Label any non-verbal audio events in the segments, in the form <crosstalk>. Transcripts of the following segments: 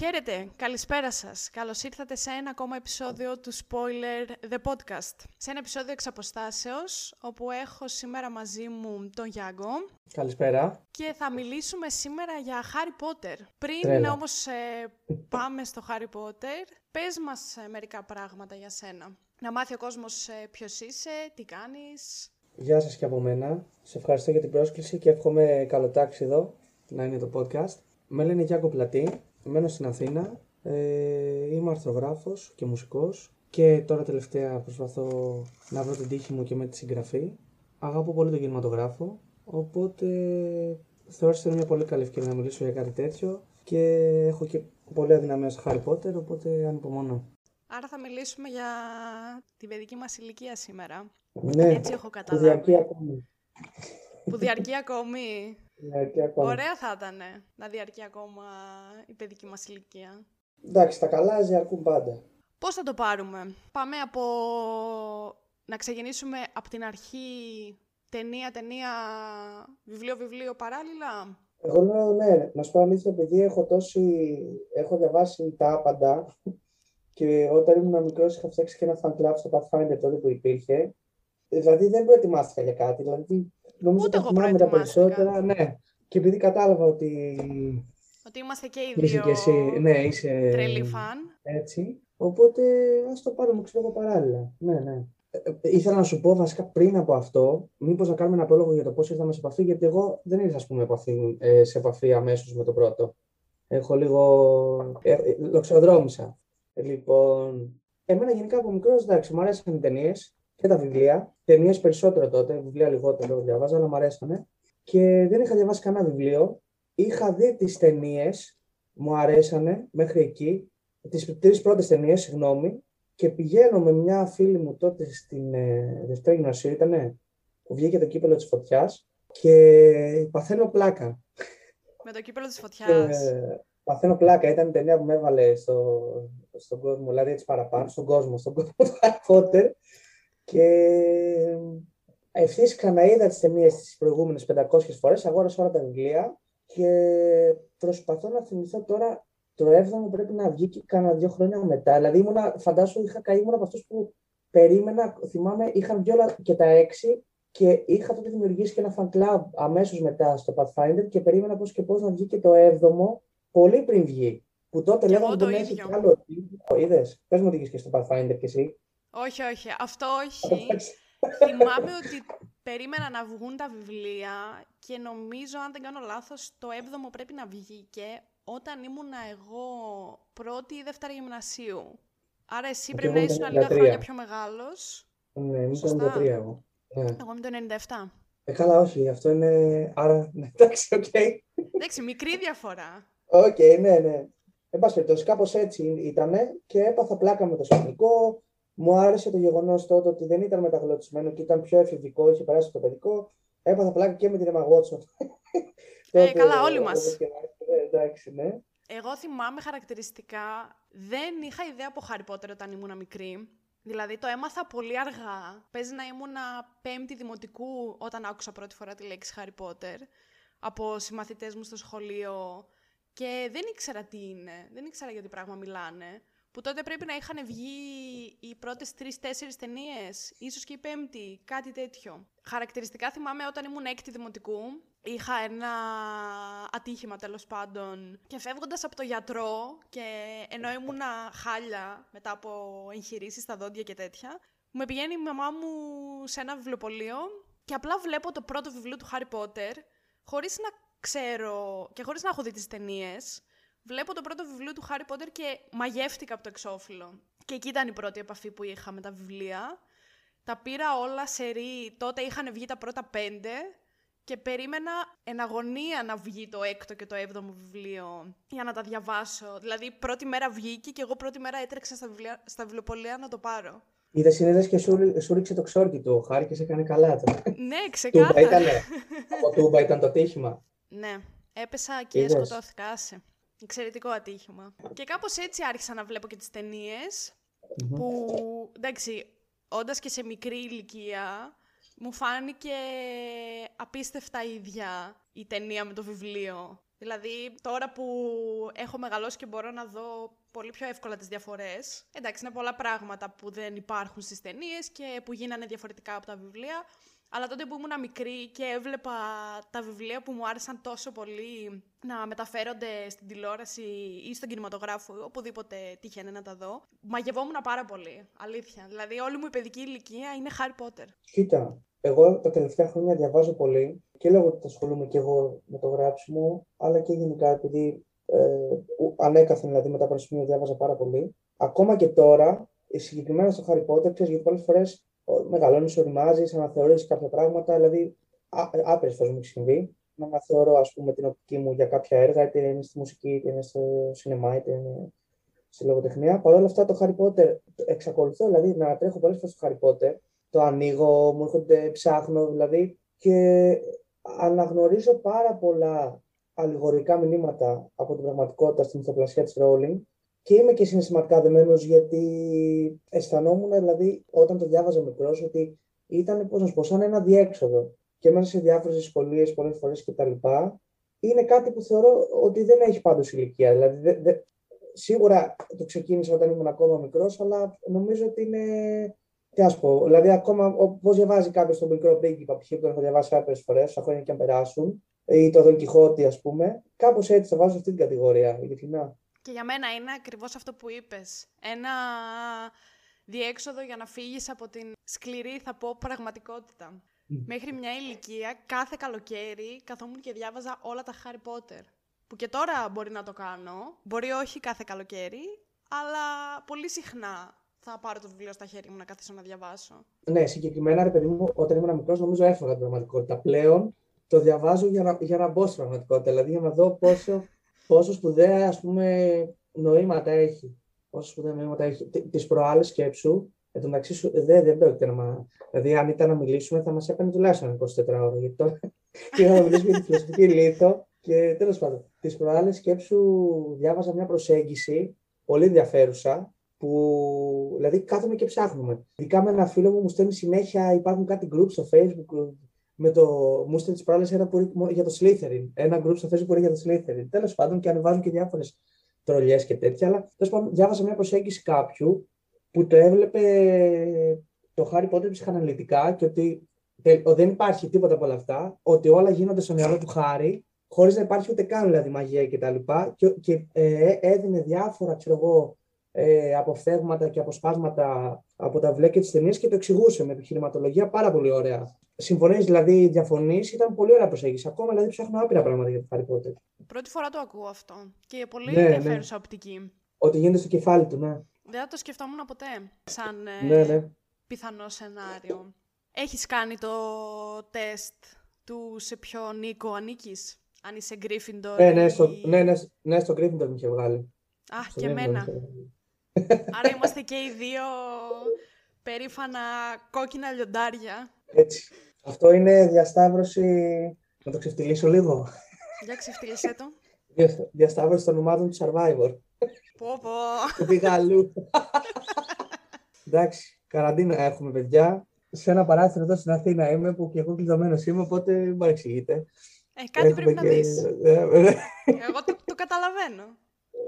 Χαίρετε, καλησπέρα σας. Καλώς ήρθατε σε ένα ακόμα επεισόδιο του Spoiler The Podcast. Σε ένα επεισόδιο εξ αποστάσεως, όπου έχω σήμερα μαζί μου τον Γιάνγκο. Καλησπέρα. Και θα μιλήσουμε σήμερα για Harry Potter. Πριν Τρέλα. όμως ε, πάμε στο Harry Potter, πες μας ε, μερικά πράγματα για σένα. Να μάθει ο κόσμος ε, ποιος είσαι, τι κάνεις. Γεια σας και από μένα. Σε ευχαριστώ για την πρόσκληση και εύχομαι καλό τάξιδο να είναι το podcast. Με λένε Γιάκο Πλατή, μένω στην Αθήνα. Ε, είμαι αρθρογράφος και μουσικός και τώρα τελευταία προσπαθώ να βρω την τύχη μου και με τη συγγραφή. Αγαπώ πολύ τον κινηματογράφο, οπότε θεώρησα ότι είναι μια πολύ καλή ευκαιρία να μιλήσω για κάτι τέτοιο και έχω και πολύ αδυναμία στο Harry Potter, οπότε ανυπομονώ. Άρα θα μιλήσουμε για την παιδική μας ηλικία σήμερα. Ναι, Έτσι έχω που καταλάβει. διαρκεί ακόμη. Που διαρκεί ακόμη. Διαρκεί ακόμη. Ωραία θα ήταν να διαρκεί ακόμα η παιδική μας ηλικία. Εντάξει, τα καλά διαρκούν πάντα. Πώς θα το πάρουμε; Πάμε από... Να ξεκινήσουμε από την αρχή ταινία, ταινία, βιβλίο, βιβλίο παράλληλα; Εγώ λέω ναι, να σου πω αλήθεια, επειδή έχω τόση. έχω διαβάσει τα άπαντα <laughs> και όταν ήμουν μικρός είχα φτιάξει και ένα fan club στο Pathfinder τότε που υπήρχε. Δηλαδή δεν προετοιμάστηκα για κάτι. Δηλαδή νομίζω Ούτε τα εγώ θυμάμαι τα προετοιμάστηκα. περισσότερα. Ναι. Και επειδή κατάλαβα ότι Ότι είμαστε και οι είσαι δύο και εσύ, ναι, είσαι τρελοί φαν. έτσι. Οπότε ας το πάρουμε ξέρω εγώ παράλληλα. Ναι, ναι. Ε, ε, ήθελα να σου πω βασικά πριν από αυτό, μήπως να κάνουμε ένα απόλογο για το πώς ήρθαμε σε επαφή, γιατί εγώ δεν ήρθα ας πούμε, επαφή, ε, σε επαφή αμέσως με το πρώτο. Έχω λίγο. Ε, ε, λοξοδρόμησα. Λοιπόν, εμένα γενικά από μικρός εντάξει, μου αρέσαν οι ταινίες και τα βιβλία. Ταινίες περισσότερο τότε, βιβλία λιγότερο διαβάζα, αλλά μου αρέσανε. Και δεν είχα διαβάσει κανένα βιβλίο. Είχα δει τις ταινίες, μου αρέσανε μέχρι εκεί. Τις τρεις πρώτες ταινίες, συγγνώμη, και πηγαίνω με μια φίλη μου τότε στην ε, Δευτέρα Γυμνασίου, ήταν που βγήκε το κύπελο της φωτιάς και παθαίνω πλάκα. Με το κύπελο της Και, φωτιάς. ε, παθαίνω πλάκα, ήταν η ταινία που με έβαλε στο, στον κόσμο, δηλαδή έτσι παραπάνω, στον κόσμο, στον κόσμο <laughs> του Harry Potter και ευθύς ξαναείδα τις ταινίες τις προηγούμενες 500 φορές, αγόρασα όλα τα βιβλία και προσπαθώ να θυμηθώ τώρα το 7ο πρέπει να βγει και κάνα δύο χρόνια μετά. Δηλαδή, ήμουνα, φαντάσου, είχα καεί ήμουν από αυτούς που περίμενα, θυμάμαι, είχαν βγει όλα και τα έξι και είχα τότε δημιουργήσει και ένα fan club αμέσως μετά στο Pathfinder και περίμενα πώς και πώς να βγει και το 7ο πολύ πριν βγει. Που τότε Κι εγώ λέγανε το ότι δεν έχει ίδιο. κι άλλο τίτλο. Είδες; Πες μου ότι είχες και στο Pathfinder κι εσύ. Όχι, όχι. Αυτό όχι. <laughs> Θυμάμαι ότι περίμενα να βγουν τα βιβλία και νομίζω, αν δεν κάνω λάθος, το 7ο πρέπει να βγήκε όταν ήμουνα εγώ πρώτη ή δεύτερη γυμνασίου. Άρα εσύ Και πρέπει να εγώ ήσουν ήμουν λίγα 93. χρόνια πιο μεγάλος. Ναι, ήμουν το Σωστά. 93 εγώ. Ναι. Εγώ είμαι το 97. Ε, καλά, όχι, αυτό είναι. Άρα, ναι, εντάξει, οκ. Εντάξει, μικρή διαφορά. Οκ, ναι, ναι. Εν πάση περιπτώσει, κάπως έτσι ήταν και έπαθα πλάκα με το σκηνικό. Μου άρεσε το γεγονός τότε ότι δεν ήταν μεταγλωττισμένο και ήταν πιο εφηβικό, είχε περάσει το παιδικό. Έπαθα πλάκα και με την Emma Watson. Ε, καλά, όλοι μας. όπως και να είναι, εντάξει, ναι. Εγώ θυμάμαι χαρακτηριστικά, δεν είχα ιδέα από Harry Potter όταν ήμουνα μικρή. Δηλαδή το έμαθα πολύ αργά. Παίζει να ήμουνα πέμπτη δημοτικού όταν άκουσα πρώτη φορά τη λέξη Harry Potter από συμμαθητές μου στο σχολείο και δεν ήξερα τι είναι, δεν ήξερα για τι πράγμα μιλάνε. Που τότε πρέπει να είχαν βγει οι πρώτες τρεις-τέσσερις ταινίες, ίσως και η πέμπτη, κάτι τέτοιο. Χαρακτηριστικά θυμάμαι όταν ήμουν έκτη δημοτικού, είχα ένα ατύχημα τέλος πάντων και φεύγοντας από το γιατρό και ενώ ήμουνα χάλια μετά από εγχειρήσεις στα δόντια και τέτοια, με πηγαίνει η μαμά μου σε ένα βιβλιοπωλείο και απλά βλέπω το πρώτο βιβλίο του Harry Potter χωρίς να ξέρω και χωρίς να έχω δει τις ταινίες. Βλέπω το πρώτο βιβλίο του Harry Potter και μαγεύτηκα από το εξώφυλλο. Και εκεί ήταν η πρώτη επαφή που είχα με τα βιβλία. Τα πήρα όλα σε ρί. Τότε είχαν βγει τα πρώτα πέντε και περίμενα εν αγωνία να βγει το έκτο και το έβδομο βιβλίο για να τα διαβάσω. Δηλαδή πρώτη μέρα βγήκε και εγώ πρώτη μέρα έτρεξα στα, βιβλία, στα βιβλιοπωλεία να το πάρω. Είδες, συνέδε και σου, σου ρίξε το ξόρκι του ο Χάρη και σε έκανε καλά. Το. ναι, Τούμπα ξεκάθαρα. ήτανε. Από τούμπα ήταν το τύχημα. Ναι, έπεσα και Είδες. σκοτώθηκα. άσε. Εξαιρετικό ατύχημα. Και κάπως έτσι άρχισα να βλέπω και τις ταινίες που, εντάξει, όντας και σε μικρή ηλικία, μου φάνηκε απίστευτα ίδια η ταινία με το βιβλίο. Δηλαδή, τώρα που έχω μεγαλώσει και μπορώ να δω πολύ πιο εύκολα τις διαφορές, εντάξει, είναι πολλά πράγματα που δεν υπάρχουν στις ταινίες και που γίνανε διαφορετικά από τα βιβλία, αλλά τότε που ήμουν μικρή και έβλεπα τα βιβλία που μου άρεσαν τόσο πολύ να μεταφέρονται στην τηλεόραση ή στον κινηματογράφο, οπουδήποτε τύχαινε να τα δω, μαγευόμουν πάρα πολύ. Αλήθεια. Δηλαδή, όλη μου η παιδική ηλικία είναι Harry Potter. Κοίτα, εγώ τα τελευταία χρόνια διαβάζω πολύ και λόγω ότι ασχολούμαι και εγώ με το γράψιμο, αλλά και γενικά επειδή ε, ανέκαθεν δηλαδή μετά από ένα σημείο διάβαζα πάρα πολύ. Ακόμα και τώρα, συγκεκριμένα στο Harry Potter, ξέρεις, γιατί πολλές φορές μεγαλώνεις, οριμάζεις, αναθεωρήσει κάποια πράγματα. Δηλαδή, άπειρες φορές μου έχει συμβεί να αναθεωρώ ας πούμε, την οπτική μου για κάποια έργα, είτε είναι στη μουσική, είτε είναι στο σινεμά, είτε είναι στη λογοτεχνία. Παρ' όλα αυτά, το Harry Potter εξακολουθώ δηλαδή να τρέχω πολλές φορές στο Harry Potter. Το ανοίγω, μου έρχονται, ψάχνω δηλαδή και αναγνωρίζω πάρα πολλά αλληγορικά μηνύματα από την πραγματικότητα στην ηθοπλασία της Rowling και είμαι και συναισθηματικά δεμένος γιατί αισθανόμουν, δηλαδή, όταν το διάβαζα μικρός, ότι ήταν, πώς να σου πω, σαν ένα διέξοδο. Και μέσα σε διάφορες δυσκολίες, πολλές φορές κτλ. Είναι κάτι που θεωρώ ότι δεν έχει πάντως ηλικία. Δηλαδή, δε, δε, σίγουρα το ξεκίνησα όταν ήμουν ακόμα μικρός, αλλά νομίζω ότι είναι. Τι ας πω, δηλαδή, ακόμα πώς διαβάζει κάποιος τον μικρό πρίγκιπα, π.χ. που τον έχω διαβάσει άπειρες φορές, όσα χρόνια και αν περάσουν, ή το Δον ας πούμε, κάπως έτσι θα βάζω αυτή την κατηγορία, ειλικρινά. Και για μένα είναι ακριβώς αυτό που είπες. Ένα διέξοδο για να φύγεις από την σκληρή, θα πω, πραγματικότητα. Μέχρι μια ηλικία, κάθε καλοκαίρι, καθόμουν και διάβαζα όλα τα Harry Potter. Που και τώρα μπορεί να το κάνω. Μπορεί όχι κάθε καλοκαίρι, αλλά πολύ συχνά θα πάρω το βιβλίο στα χέρια μου να καθίσω να διαβάσω. Ναι, συγκεκριμένα, ρε παιδί μου, όταν ήμουν μικρός, νομίζω έφαγα την πραγματικότητα. Πλέον το διαβάζω για να, για να μπω στην πραγματικότητα. Δηλαδή, για να δω πόσο πόσο σπουδαία ας πούμε, νοήματα έχει. Πόσο σπουδαία νοήματα έχει. Τι προάλλες σκέψου, εν τω μεταξύ σου δεν, δεν πρόκειται να μα. Δηλαδή, αν ήταν να μιλήσουμε, θα μας έπαιρνε τουλάχιστον 24 ώρα. Γιατί τώρα <laughs> είχα να μιλήσουμε για τη φιλοσοφική λίθο. Και τέλος πάντων, τις προάλλες σκέψου διάβαζα μια προσέγγιση πολύ ενδιαφέρουσα που δηλαδή κάθομαι και ψάχνουμε. Ειδικά με ένα φίλο μου μου στέλνει συνέχεια, υπάρχουν κάτι group στο facebook με το μου στέλνει τι προάλλε ένα που για το Slytherin. Ένα group στο Facebook που είναι για το Slytherin. Τέλος πάντων και ανεβάζουν και διάφορες τρολιές και τέτοια. Αλλά τέλος πάντων διάβασα μια προσέγγιση κάποιου που το έβλεπε το Harry Potter ψυχαναλυτικά και ότι δεν υπάρχει τίποτα από όλα αυτά, ότι όλα γίνονται στο μυαλό του Χάρη, χωρίς να υπάρχει ούτε καν δηλαδή μαγεία κτλ. Και, και, και ε, έδινε διάφορα, ξέρω εγώ, ε, αποφθέγματα και αποσπάσματα από τα βιβλία και τι ταινίε και το εξηγούσε με επιχειρηματολογία πάρα πολύ ωραία. Συμφωνείς, δηλαδή, διαφωνείς, ήταν πολύ ωραία προσέγγιση. Ακόμα δηλαδή ψάχνω άπειρα πράγματα για το Harry Potter. Πρώτη φορά το ακούω αυτό. Και πολύ ναι, ενδιαφέρουσα ναι. οπτική. Ότι γίνεται στο κεφάλι του, ναι. Δεν θα το σκεφτόμουν ποτέ σαν ε, ναι, ναι. πιθανό σενάριο. Έχεις κάνει το τεστ του σε ποιο Νίκο ανήκεις, αν είσαι Gryffindor ναι, ναι, στο, ναι, ναι, ναι, στο Gryffindor μου είχε βγάλει. Αχ, και εμένα. Άρα είμαστε και οι δύο περήφανα κόκκινα λιοντάρια. Έτσι. Αυτό είναι διασταύρωση... Να το ξεφτυλίσω λίγο. Για ξεφτυλίσέ το. Διασταύρωση των ομάδων του Survivor. Πω πω. Του πηγαλού. Εντάξει, καραντίνα έχουμε παιδιά. Σε ένα παράθυρο εδώ στην Αθήνα είμαι που και εγώ κλειδωμένος είμαι, οπότε μην παρεξηγείτε. Ε, κάτι πρέπει να δεις. Ε, ε, ε. Εγώ το, το καταλαβαίνω.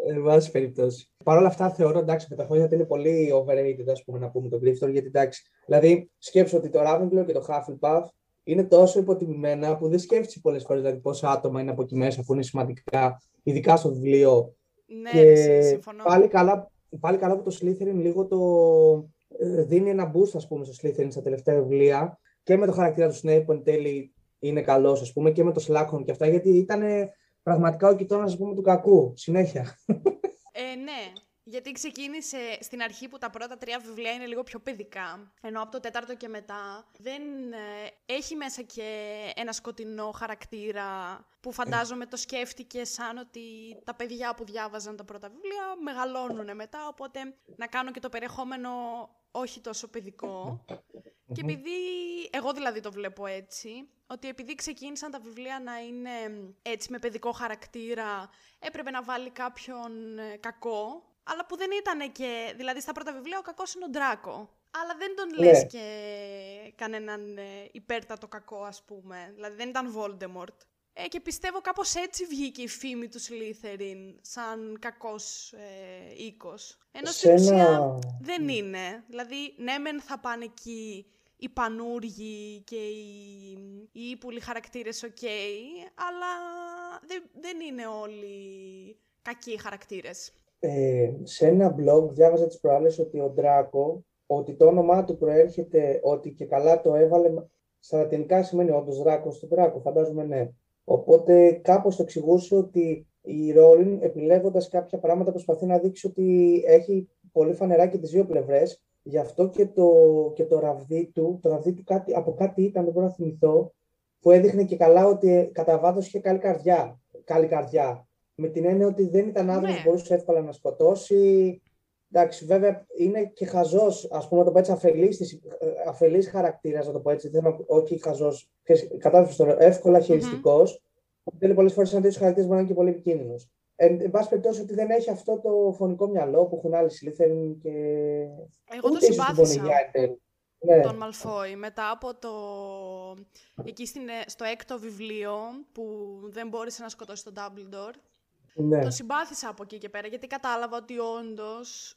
Εν πάση περιπτώσει. Παρ' όλα αυτά, θεωρώ εντάξει με τα χρόνια ότι είναι πολύ overrated ας πούμε, να πούμε τον Gryffindor. Γιατί εντάξει, δηλαδή σκέψω ότι το Ravenclaw και το Hufflepuff είναι τόσο υποτιμημένα που δεν σκέφτεσαι πολλές φορές δηλαδή, πόσα άτομα είναι από εκεί μέσα που είναι σημαντικά, ειδικά στο βιβλίο. Ναι, και συμφωνώ. Πάλι καλά, πάλι καλά που το Slytherin λίγο το ε, δίνει ένα boost ας πούμε, στο Slytherin στα τελευταία βιβλία και με το χαρακτήρα του Snape που εν τέλει είναι καλός, ας πούμε, και με το Slughorn και αυτά, γιατί ήταν πραγματικά ο κοιτώνας του κακού, συνέχεια. Ε, ναι, γιατί ξεκίνησε στην αρχή που τα πρώτα τρία βιβλία είναι λίγο πιο παιδικά, ενώ από το τέταρτο και μετά δεν ε, έχει μέσα και ένα σκοτεινό χαρακτήρα που φαντάζομαι το σκέφτηκε σαν ότι τα παιδιά που διάβαζαν τα πρώτα βιβλία μεγαλώνουν μετά, οπότε να κάνω και το περιεχόμενο όχι τόσο παιδικό. Και επειδή, εγώ δηλαδή το βλέπω έτσι, ότι επειδή ξεκίνησαν τα βιβλία να είναι έτσι με παιδικό χαρακτήρα, έπρεπε να βάλει κάποιον ε, κακό, αλλά που δεν ήταν και. Δηλαδή, στα πρώτα βιβλία ο κακός είναι ο Ντράκο. Αλλά δεν τον λες και κανέναν ε, υπέρτατο κακό, ας πούμε. Δηλαδή δεν ήταν Voldemort. Ε, και πιστεύω κάπως έτσι βγήκε η φήμη του Slytherin σαν κακός ε, οίκος. Ενώ στην ουσία δεν είναι. Δηλαδή, ναι μεν θα πάνε εκεί οι πανούργοι και οι, οι ύπουλοι χαρακτήρες οκ, αλλά δεν, δεν είναι όλοι κακοί χαρακτήρες. Ε, σε ένα blog διάβαζα τις προάλλες ότι ο Ντράκο, ότι το όνομά του προέρχεται, ότι και καλά το έβαλε, στα λατινικά σημαίνει όντως Δράκος του Δράκο, φαντάζομαι ναι. Οπότε κάπως το εξηγούσε ότι η Ρόλιν επιλέγοντας κάποια πράγματα προσπαθεί να δείξει ότι έχει πολύ φανερά και τις δύο πλευρές. Γι' αυτό και το, και το ραβδί του, το ραβδί του κάτι, από κάτι ήταν, δεν μπορώ να θυμηθώ, που έδειχνε και καλά ότι κατά βάθος είχε καλή καρδιά. Καλή καρδιά. Με την έννοια ότι δεν ήταν άνθρωπο ναι. που μπορούσε εύκολα να σκοτώσει. Εντάξει, βέβαια είναι και χαζός, ας πούμε, το πω έτσι, αφελής χαρακτήρας, να το πω έτσι. Δεν, όχι χαζός, κατάλαβες τώρα, εύκολα χειριστικός. Mm-hmm. Θέλει πολλές φορές ένας τέτοιος χαρακτήρας μπορεί να είναι και πολύ επικίνδυνος. Εν, εν πάση περιπτώσει, ότι δεν έχει αυτό το φωνικό μυαλό που έχουν άλλοι Slytherin και. Εγώ το συμπάθησα. Ναι. Τον Μαλφόη, μετά από το... Εκεί στην, στο έκτο βιβλίο που δεν μπόρεσε να σκοτώσει τον Dumbledore. Ναι. Το συμπάθησα από εκεί και πέρα, γιατί κατάλαβα ότι όντως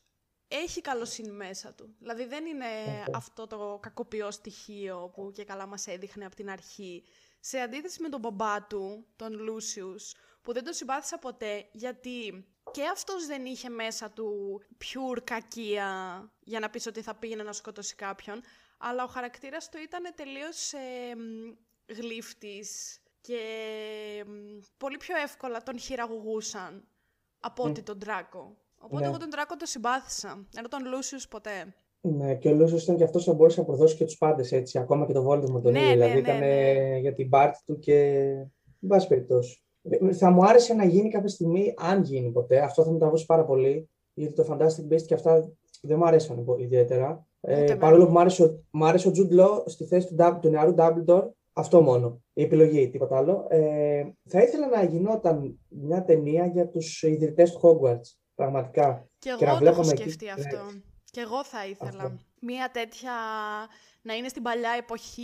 έχει καλοσύνη μέσα του. Δηλαδή δεν είναι αυτό το κακοποιό στοιχείο που και καλά μας έδειχνε από την αρχή. Σε αντίθεση με τον μπαμπά του, τον Λούσιους, που δεν τον συμπάθησα ποτέ, γιατί και αυτός δεν είχε μέσα του pure κακία για να πεις ότι θα πήγαινε να σκοτώσει κάποιον, αλλά ο χαρακτήρας του ήταν τελείως ε, γλύφτης και πολύ πιο εύκολα τον χειραγωγούσαν από ότι τον Τράκο. Οπότε ναι. εγώ τον Τράκο τον συμπάθησα, ενώ τον Λούσιους ποτέ. Ναι, και ο Λούσιο ήταν και αυτός που μπορούσε να προδώσει και τους πάντες έτσι, ακόμα και το Voldemort τον ναι, ίδιο. Ναι, δηλαδή ναι, ήταν ναι. για την πάρτι του και. Εν πάση περιπτώσει. Θα μου άρεσε να γίνει κάποια στιγμή, αν γίνει ποτέ. Αυτό θα μου τραβούσε πάρα πολύ. Γιατί το Fantastic Beast και αυτά δεν μου αρέσαν ιδιαίτερα. Ε, παρόλο που μου άρεσε, μου άρεσε ο Jude Law στη θέση του, του νεαρού Dumbledore. Αυτό μόνο. Η επιλογή, τίποτα άλλο. Ε, θα ήθελα να γινόταν μια ταινία για τους ιδρυτές του Hogwarts. Πραγματικά. Και εγώ και να το έχω σκεφτεί εκεί. αυτό. Και εγώ θα ήθελα. Αυτό. Μια τέτοια να είναι στην παλιά εποχή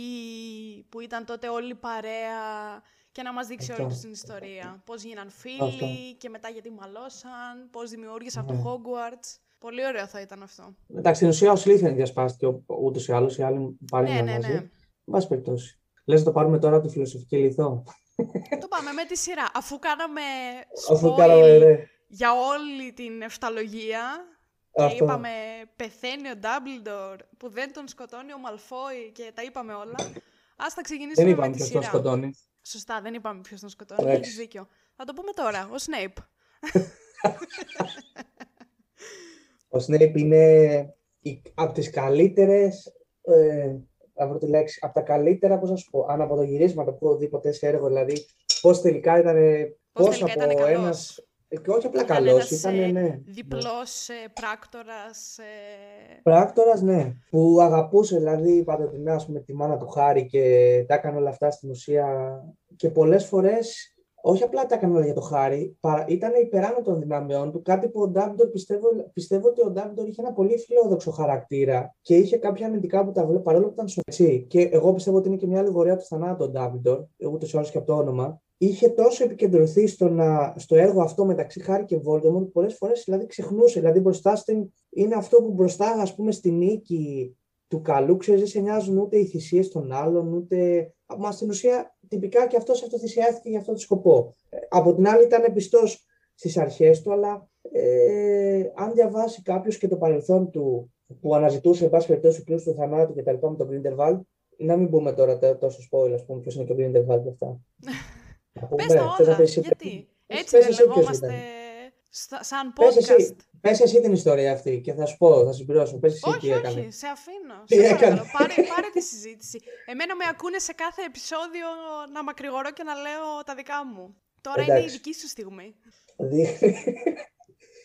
που ήταν τότε όλη παρέα και να μας δείξει όλη την ιστορία. Πώς γίναν φίλοι και μετά γιατί μαλώσαν, πώς δημιούργησαν ναι. το Hogwarts. Πολύ ωραίο θα ήταν αυτό. Εντάξει, στην ουσία ο Σλίθεν διασπάστηκε ούτως ή άλλως, οι άλλοι πάλι ναι, ναι, μαζί. Ναι. Βάση περιπτώσει. Λες να το πάρουμε τώρα από τη φιλοσοφική λιθό. το πάμε με τη σειρά. Αφού κάναμε Αφού κάναμε, ναι. για όλη την εφταλογία και είπαμε πεθαίνει ο Ντάμπλντορ που δεν τον σκοτώνει ο Μαλφόη και τα είπαμε όλα. Ας τα ξεκινήσουμε με τη σειρά. Δεν είπαμε ποιος τον σκοτώνει. Σωστά, δεν είπαμε ποιος τον σκοτώνει. Έχεις δίκιο. Θα το πούμε τώρα. Ο Σνέιπ. <laughs> ο Σνέιπ είναι από τις καλύτερες, ε, τη λέξη, από τα καλύτερα, πώς να σου πω, αναποδογυρίσματα που έχω δει ποτέ σε έργο, δηλαδή πώς τελικά ήταν, πώς, πώς από ήταν ένας, και όχι απλά καλός, ήταν ναι. ναι. Διπλός ε, πράκτορας. Ε... Πράκτορας, ναι. Που αγαπούσε δηλαδή παντοτινά με τη μάνα του Χάρη και τα έκανε όλα αυτά στην ουσία. Και πολλές φορές όχι απλά τα έκανε όλα για το Χάρη, ήταν υπεράνω των δυνάμεών του. Κάτι που ο Ντάμπιντορ πιστεύω, πιστεύω ότι ο Ντάμπιντορ είχε ένα πολύ φιλόδοξο χαρακτήρα και είχε κάποια αμυντικά που τα βλέπει παρόλο που ήταν σωστή. Και εγώ πιστεύω ότι είναι και μια αλληγορία του θανάτου ο Ντάμπιντορ, ούτω ή άλλω και από το όνομα είχε τόσο επικεντρωθεί στο, να, στο έργο αυτό μεταξύ Χάρη και Βόλτεμορ που πολλές φορές δηλαδή ξεχνούσε. Δηλαδή μπροστά στην, είναι αυτό που μπροστά ας πούμε στη νίκη του καλού, ξέρεις, δεν σε νοιάζουν ούτε οι θυσίες των άλλων, ούτε... Μα στην ουσία τυπικά και αυτός αυτοθυσιάστηκε για αυτό το σκοπό. Ε, από την άλλη ήταν πιστός στις αρχές του, αλλά ε, αν διαβάσει κάποιος και το παρελθόν του που αναζητούσε, εν πάση περιπτώσει, πλούς του θανάτου και τα λοιπά με τον Grindelwald, να μην πούμε τώρα τόσο spoiler, ας πούμε, ποιος είναι και ο Grindelwald και αυτά. <laughs> Πες τα όλα, γιατί. Έτσι δεν λεγόμαστε σαν podcast. Πες εσύ, την ιστορία αυτή και θα σου πω, θα συμπληρώσω. Πες εσύ όχι, τι έκανες. Όχι, σε αφήνω. Τι σε έκανες. Πάρε, <laughs> πάρε τη συζήτηση. Εμένα με ακούνε σε κάθε επεισόδιο να μακρηγορώ και να λέω τα δικά μου. Τώρα Εντάξει. είναι η δική σου στιγμή.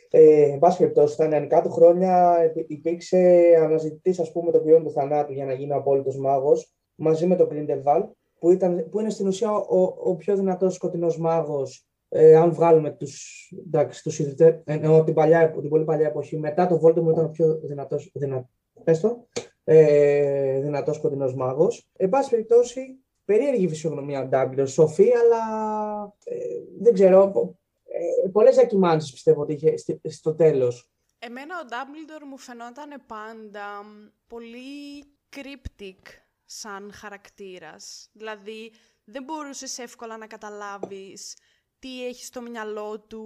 ε, εν πάση περιπτώσει, στα νεανικά του χρόνια υπήρξε αναζητητής, ας πούμε, το ποιόν του θανάτου για να γίνει ο απόλυτος μάγος μαζί με τον Grindelwald που, ήταν, που είναι στην ουσία ο, ο πιο δυνατός σκοτεινός μάγος ε, αν βγάλουμε τους, εντάξει, τους ιδρυτές, ενώ την, παλιά, την πολύ παλιά εποχή, μετά το Voldemort ήταν ο πιο δυνατός, δυνα, πες το, ε, δυνατός σκοτεινός μάγος. Εν πάση περιπτώσει, περίεργη φυσιογνωμία ο Ντάμπλερ, σοφή, αλλά ε, δεν ξέρω. Ε, Πολλές διακυμάνσεις πιστεύω ότι είχε στο τέλος. Εμένα ο Ντάμπλντορ μου φαινόταν πάντα πολύ cryptic σαν χαρακτήρας. Δηλαδή, δεν μπορούσες εύκολα να καταλάβεις τι έχει στο μυαλό του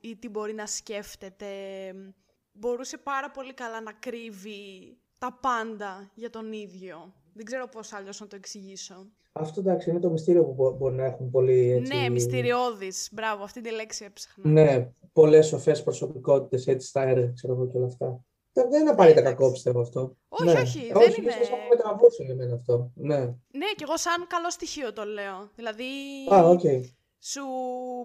ή τι μπορεί να σκέφτεται. Μπορούσε πάρα πολύ καλά να κρύβει τα πάντα για τον ίδιο. Δεν ξέρω πώς άλλως να το εξηγήσω. Αυτό εντάξει είναι το μυστήριο που μπορεί να έχουν πολύ έτσι... Ναι, μυστηριώδης. Μπράβο, αυτή τη λέξη έψαχνα. Ναι, πολλές σοφές προσωπικότητες έτσι στα έργα, ξέρω εγώ και όλα αυτά. Δεν είναι απαραίτητα κακό, πιστεύω αυτό. Όχι, ναι. όχι, δεν είναι. Όχι, με τραβούσε για μένα αυτό. Ναι. ναι, και εγώ σαν καλό στοιχείο το λέω. Δηλαδή, Α, okay. σου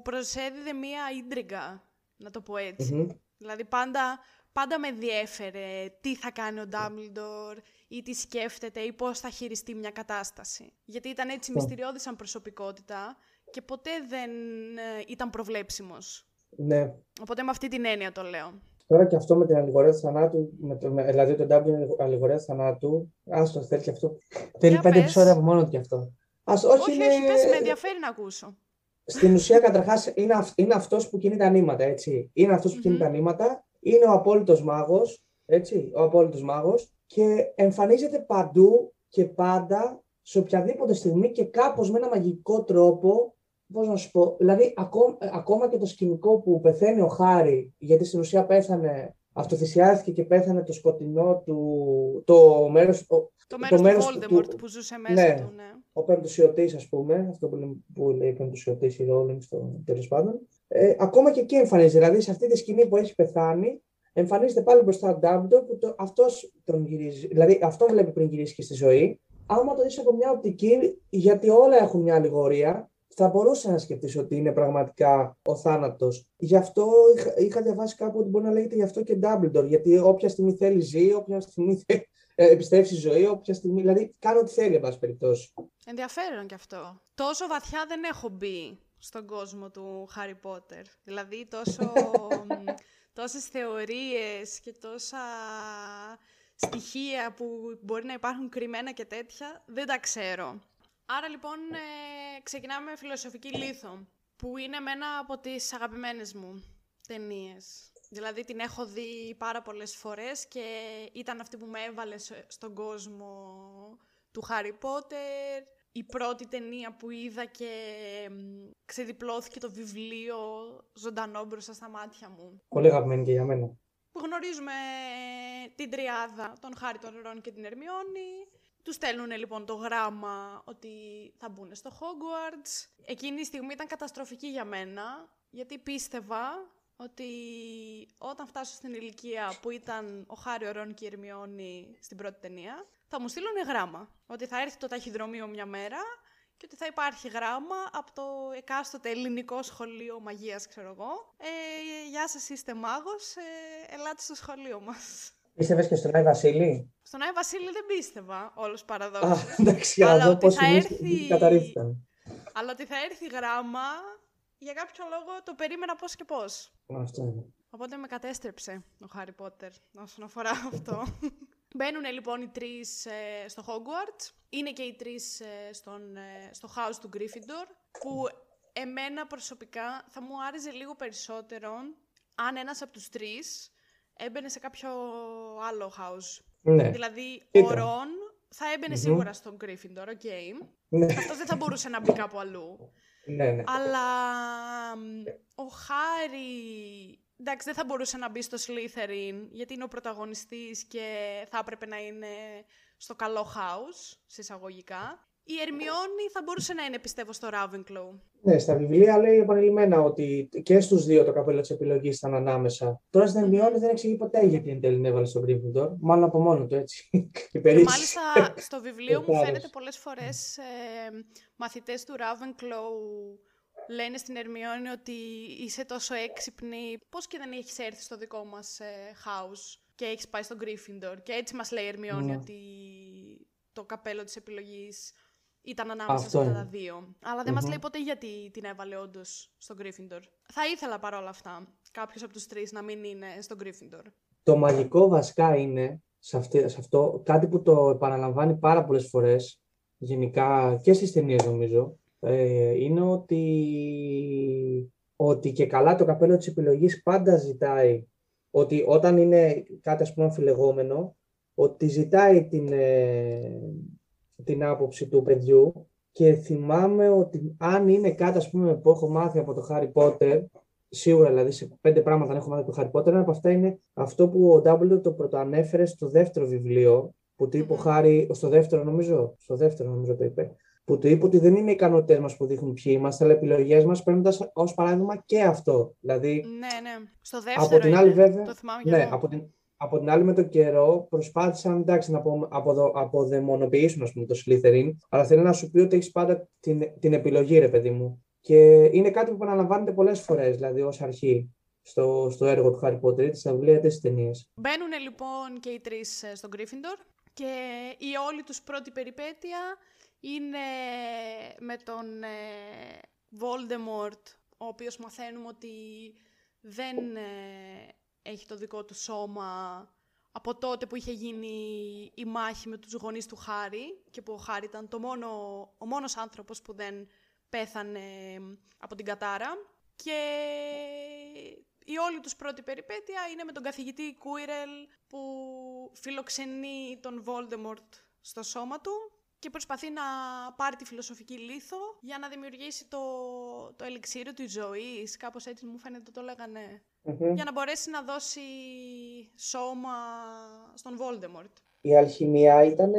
προσέδιδε μία ίντριγκα, να το πω ετσι Δηλαδή, πάντα, πάντα με διέφερε τι θα κάνει ο Ντάμπλντορ ή τι σκέφτεται ή πώς θα χειριστεί μια κατάσταση. Γιατί ήταν έτσι yeah. μυστηριώδης σαν προσωπικότητα και ποτέ δεν ε, ήταν προβλέψιμος. Ναι. Οπότε με αυτή την έννοια το λέω. Τώρα και αυτό με την αλληγορία του θανάτου, με το, με, δηλαδή το W αλληγορία του θανάτου, άστο θέλει και αυτό. Θέλει πέντε επεισόδια από μόνο του και αυτό. Ας, όχι, όχι, είναι... όχι, πες, με ενδιαφέρει να ακούσω. Στην ουσία, καταρχάς, είναι, αυ, είναι αυτός που κινεί τα νήματα, έτσι. Είναι αυτός που κινεί τα νήματα, είναι ο απόλυτος μάγος, έτσι, ο απόλυτος μάγος, και εμφανίζεται παντού και πάντα, σε οποιαδήποτε στιγμή και κάπως με ένα μαγικό τρόπο Πώς να σου πω, δηλαδή ακόμα, ακόμα και το σκηνικό που πεθαίνει ο Χάρη, γιατί στην ουσία πέθανε, αυτοθυσιάστηκε και πέθανε το σκοτεινό του, το μέρος, το μέρος, το μέρος του Voldemort του, που ζούσε μέσα ναι, του, ναι. Ο πεμπτουσιωτής, ας πούμε, αυτό που, λέει, που λέει πεμπτουσιωτής η Rowling στο τέλος πάντων. Ε, ακόμα και εκεί εμφανίζεται, δηλαδή σε αυτή τη σκηνή που έχει πεθάνει, εμφανίζεται πάλι μπροστά ο Dumbledore που το, αυτός τον γυρίζει, δηλαδή αυτό βλέπει πριν γυρίσει και στη ζωή. Άμα το δεις από μια οπτική, γιατί όλα έχουν μια αλληγορία, θα μπορούσε να σκεφτεί ότι είναι πραγματικά ο θάνατος. Γι' αυτό είχα, είχα διαβάσει κάπου ότι μπορεί να λέγεται γι' αυτό και Dumbledore. Γιατί όποια στιγμή θέλει ζει, όποια στιγμή <laughs> θέλει, ε, επιστρέψει ζωή, όποια στιγμή. Δηλαδή, κάνω ό,τι θέλει, εν πάση περιπτώσει. Ενδιαφέρον κι αυτό. Τόσο βαθιά δεν έχω μπει στον κόσμο του Χάρι Πότερ. Δηλαδή, τόσο, <laughs> τόσες θεωρίες και τόσα στοιχεία που μπορεί να υπάρχουν κρυμμένα και τέτοια, δεν τα ξέρω. Άρα λοιπόν ε, ξεκινάμε με φιλοσοφική λίθο, που είναι ένα από τις αγαπημένες μου ταινίες. Δηλαδή την έχω δει πάρα πολλές φορές και ήταν αυτή που με έβαλε στον κόσμο του Χάρι Πότερ. Η πρώτη ταινία που είδα και ξεδιπλώθηκε το βιβλίο ζωντανό μπροστά στα μάτια μου. Πολύ αγαπημένη και για μένα. Που γνωρίζουμε την τριάδα, τον Χάρη, τον Ρόν και την Ερμιόνη. Τους στέλνουν λοιπόν το γράμμα ότι θα μπουν στο Hogwarts. Εκείνη η στιγμή ήταν καταστροφική για μένα, γιατί πίστευα ότι όταν φτάσω στην ηλικία που ήταν ο Χάριο Ρον και η Ερμιόνη στην πρώτη ταινία, θα μου στείλουν γράμμα. Ότι θα έρθει το ταχυδρομείο μια μέρα και ότι θα υπάρχει γράμμα από το εκάστοτε ελληνικό σχολείο μαγείας, ξέρω εγώ. Ε, γεια σας, είστε μάγος, ε, ελάτε στο σχολείο μας. Πίστευες και στον Άι Βασίλη; Στον Άι Βασίλη δεν πίστευα, όλου παραδόξου. Α, εντάξει, αλλά ότι θα έρθει... καταρρίφθηκαν. Αλλά ότι θα έρθει γράμμα, για κάποιο λόγο το περίμενα πώς και πώς. Αυτό είναι. Οπότε με κατέστρεψε ο Χάρι Πότερ όσον αφορά <laughs> αυτό. Μπαίνουν λοιπόν οι τρεις ε, στο Hogwarts. Είναι και οι τρεις ε, ε, στο house του Gryffindor. Που εμένα προσωπικά θα μου άρεσε λίγο περισσότερο αν ένας από τους τρεις έμπαινε σε κάποιο άλλο house. Ναι. Δηλαδή, ο Ρον θα εμπαινε σίγουρα στον Gryffindor, ok. Okay. Ναι. Αυτό δεν θα μπορούσε να μπει κάπου αλλού. Ναι, ναι. Αλλά ο Χάρη, εντάξει, δεν θα μπορούσε να μπει στο Slytherin, γιατί είναι ο πρωταγωνιστής και θα έπρεπε να είναι στο καλό house, σε εισαγωγικά. Η Ερμιόνη θα μπορούσε να είναι, πιστεύω, στο Ravenclaw. Ναι, στα βιβλία λέει επανειλημμένα ότι και στους δύο το καπέλο της επιλογής ήταν ανάμεσα. Τώρα στην Ερμιόνη δεν εξηγεί ποτέ γιατί εν τέλει έβαλε στον Gryffindor. Μάλλον από μόνο του έτσι. <laughs> και, και μάλιστα στο βιβλίο μου φαίνεται πολλές φορές ε, μαθητές του Ravenclaw λένε στην Ερμιόνη ότι είσαι τόσο έξυπνη. Πώς και δεν έχεις έρθει στο δικό μας ε, house και έχεις πάει στον Gryffindor. Και έτσι μας λέει η Ερμιόνη ναι. ότι το καπέλο της επιλογής ήταν ανάμεσα σε αυτά τα δύο. Αλλά δεν mm μα λέει ποτέ γιατί την έβαλε όντως στον Gryffindor. Θα ήθελα παρόλα αυτά κάποιος από τους τρεις να μην είναι στον Gryffindor. Το μαγικό βασικά είναι σε, αυτή, σε αυτό, κάτι που το επαναλαμβάνει πάρα πολλές φορές, γενικά και στις ταινίες νομίζω, ε, είναι ότι, ότι και καλά το καπέλο της επιλογής πάντα ζητάει ότι όταν είναι κάτι ας πούμε αμφιλεγόμενο, ότι ζητάει την, ε, την άποψη του παιδιού και θυμάμαι ότι αν είναι κάτι ας πούμε, που έχω μάθει από το Χάρι Πότερ, σίγουρα δηλαδή σε πέντε πράγματα αν έχω μάθει από το Χάρι Πότερ, ένα από αυτά είναι αυτό που ο W το πρωτοανέφερε στο δεύτερο βιβλίο, που του είπε ο Χάρι, στο δεύτερο νομίζω, στο δεύτερο νομίζω το είπε, που του είπε ότι δεν είναι οι ικανότητες μας που δείχνουν ποιοι είμαστε, αλλά οι επιλογές μας παίρνοντας ως παράδειγμα και αυτό. Δηλαδή, ναι, ναι. Στο δεύτερο. Από την άλλη, είναι. βέβαια. Το θυμάμαι ναι, από την, από την άλλη, με τον καιρό προσπάθησαν εντάξει, να αποδο, αποδαιμονοποιήσουν ας πούμε, το Slytherin, αλλά θέλω να σου πει ότι έχεις πάντα την, την επιλογή, ρε παιδί μου. Και είναι κάτι που επαναλαμβάνεται πολλές φορές, δηλαδή ως αρχή στο, στο έργο του Harry Potter, είτε στα βιβλία είτε στις ταινίες. Μπαίνουν λοιπόν και οι τρεις ε, στον Gryffindor και η όλη τους πρώτη περιπέτεια είναι με τον ε, Voldemort, ο οποίος μαθαίνουμε ότι δεν ε, έχει το δικό του σώμα από τότε που είχε γίνει η μάχη με τους γονείς του Χάρη και που ο Χάρη ήταν το μόνο, ο μόνος άνθρωπος που δεν πέθανε από την κατάρα. Και η όλη τους πρώτη περιπέτεια είναι με τον καθηγητή Κούιρελ που φιλοξενεί τον Voldemort στο σώμα του και προσπαθεί να πάρει τη φιλοσοφική λίθο για να δημιουργήσει το, το ελιξίριο της ζωής, κάπως έτσι μου φαίνεται το λέγανε, για να μπορέσει να δώσει σώμα στον Voldemort. Η αλχημία ήταν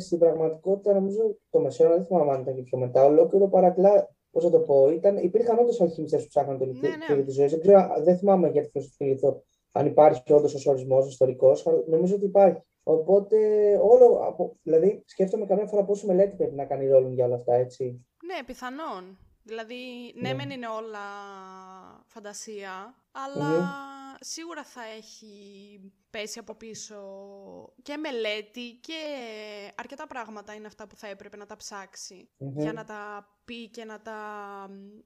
στην πραγματικότητα, νομίζω, το μεσαίωνα, δεν θυμάμαι αν ήταν και πιο μετά, ολόκληρο παρακλά, πώς θα το πω, ήταν, υπήρχαν όντως αλχημιστές που ψάχναν το ναι, ναι. τη ζωή. Δεν, ξέρω, δεν θυμάμαι για τη φιλοσοφική λίθο αν υπάρχει όντως ο ορισμός ιστορικός, αλλά νομίζω ότι υπάρχει. Οπότε, όλο, από, δηλαδή, σκέφτομαι καμιά φορά πόσο μελέτη πρέπει να κάνει ρόλο για όλα αυτά, έτσι. Ναι, πιθανόν. Δηλαδή, ναι, ναι μεν είναι όλα φαντασία, σίγουρα θα έχει πέσει από πίσω και μελέτη και αρκετά πράγματα είναι αυτά που θα έπρεπε να τα ψαξει για να τα πει και να τα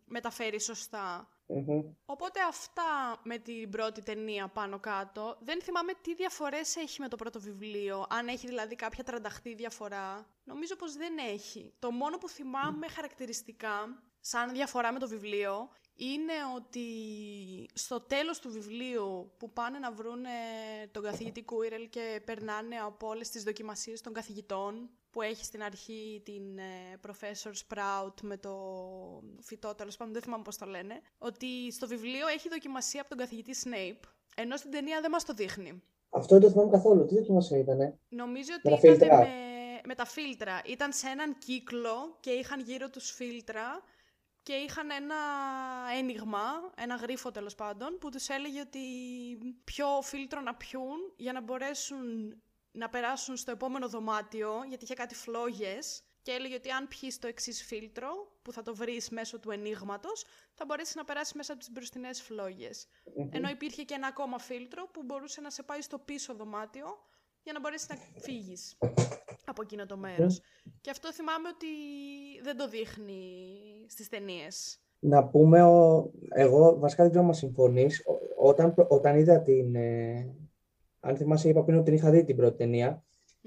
μεταφέρει Οπότε αυτά με την πρώτη ταινία πάνω κάτω. Δεν θυμάμαι τι διαφορές έχει με το πρώτο βιβλίο. Αν έχει δηλαδή κάποια τρανταχτή διαφορά. Νομίζω πως δεν έχει. Το μόνο που θυμάμαι χαρακτηριστικά, σαν διαφορά με το βιβλίο, είναι ότι στο τέλος του βιβλίου που πάνε να βρούνε τον καθηγητή Κούιρελ και περνάνε από όλες τις δοκιμασίες των καθηγητών που έχει στην αρχή την ε, Professor Sprout με το φυτό, τέλος πάντων δεν θυμάμαι πώς το λένε, ότι στο βιβλίο έχει δοκιμασία από τον καθηγητή Snape, ενώ στην ταινία δεν μας το δείχνει. Αυτό δεν το θυμάμαι καθόλου. Τι δοκιμασία ήταν, Νομίζω ότι ήταν με, με τα φίλτρα. Ήταν σε έναν κύκλο και είχαν γύρω τους φίλτρα και είχαν ένα ένιγμα, ένα γρίφο τέλος πάντων, που τους έλεγε ότι ποιο φίλτρο να πιούν για να μπορέσουν να περάσουν στο επόμενο δωμάτιο, γιατί είχε κάτι φλόγες. Και έλεγε ότι αν πιείς το εξής φίλτρο, που θα το βρεις μέσω του ενίγματος, θα μπορέσεις να περάσεις μέσα από τις μπροστινές Ενώ υπήρχε και ένα ακόμα φίλτρο που μπορούσε να σε πάει στο πίσω δωμάτιο για να μπορέσεις να φύγεις <laughs> από εκείνο το μέρος. Και αυτό θυμάμαι ότι δεν το δείχνει στις ταινίες. Να πούμε, εγώ βασικά δεν ξέρω αν συμφωνείς, όταν, όταν είδα την, ε, αν θυμάσαι, είπα πριν ότι την είχα δει την πρώτη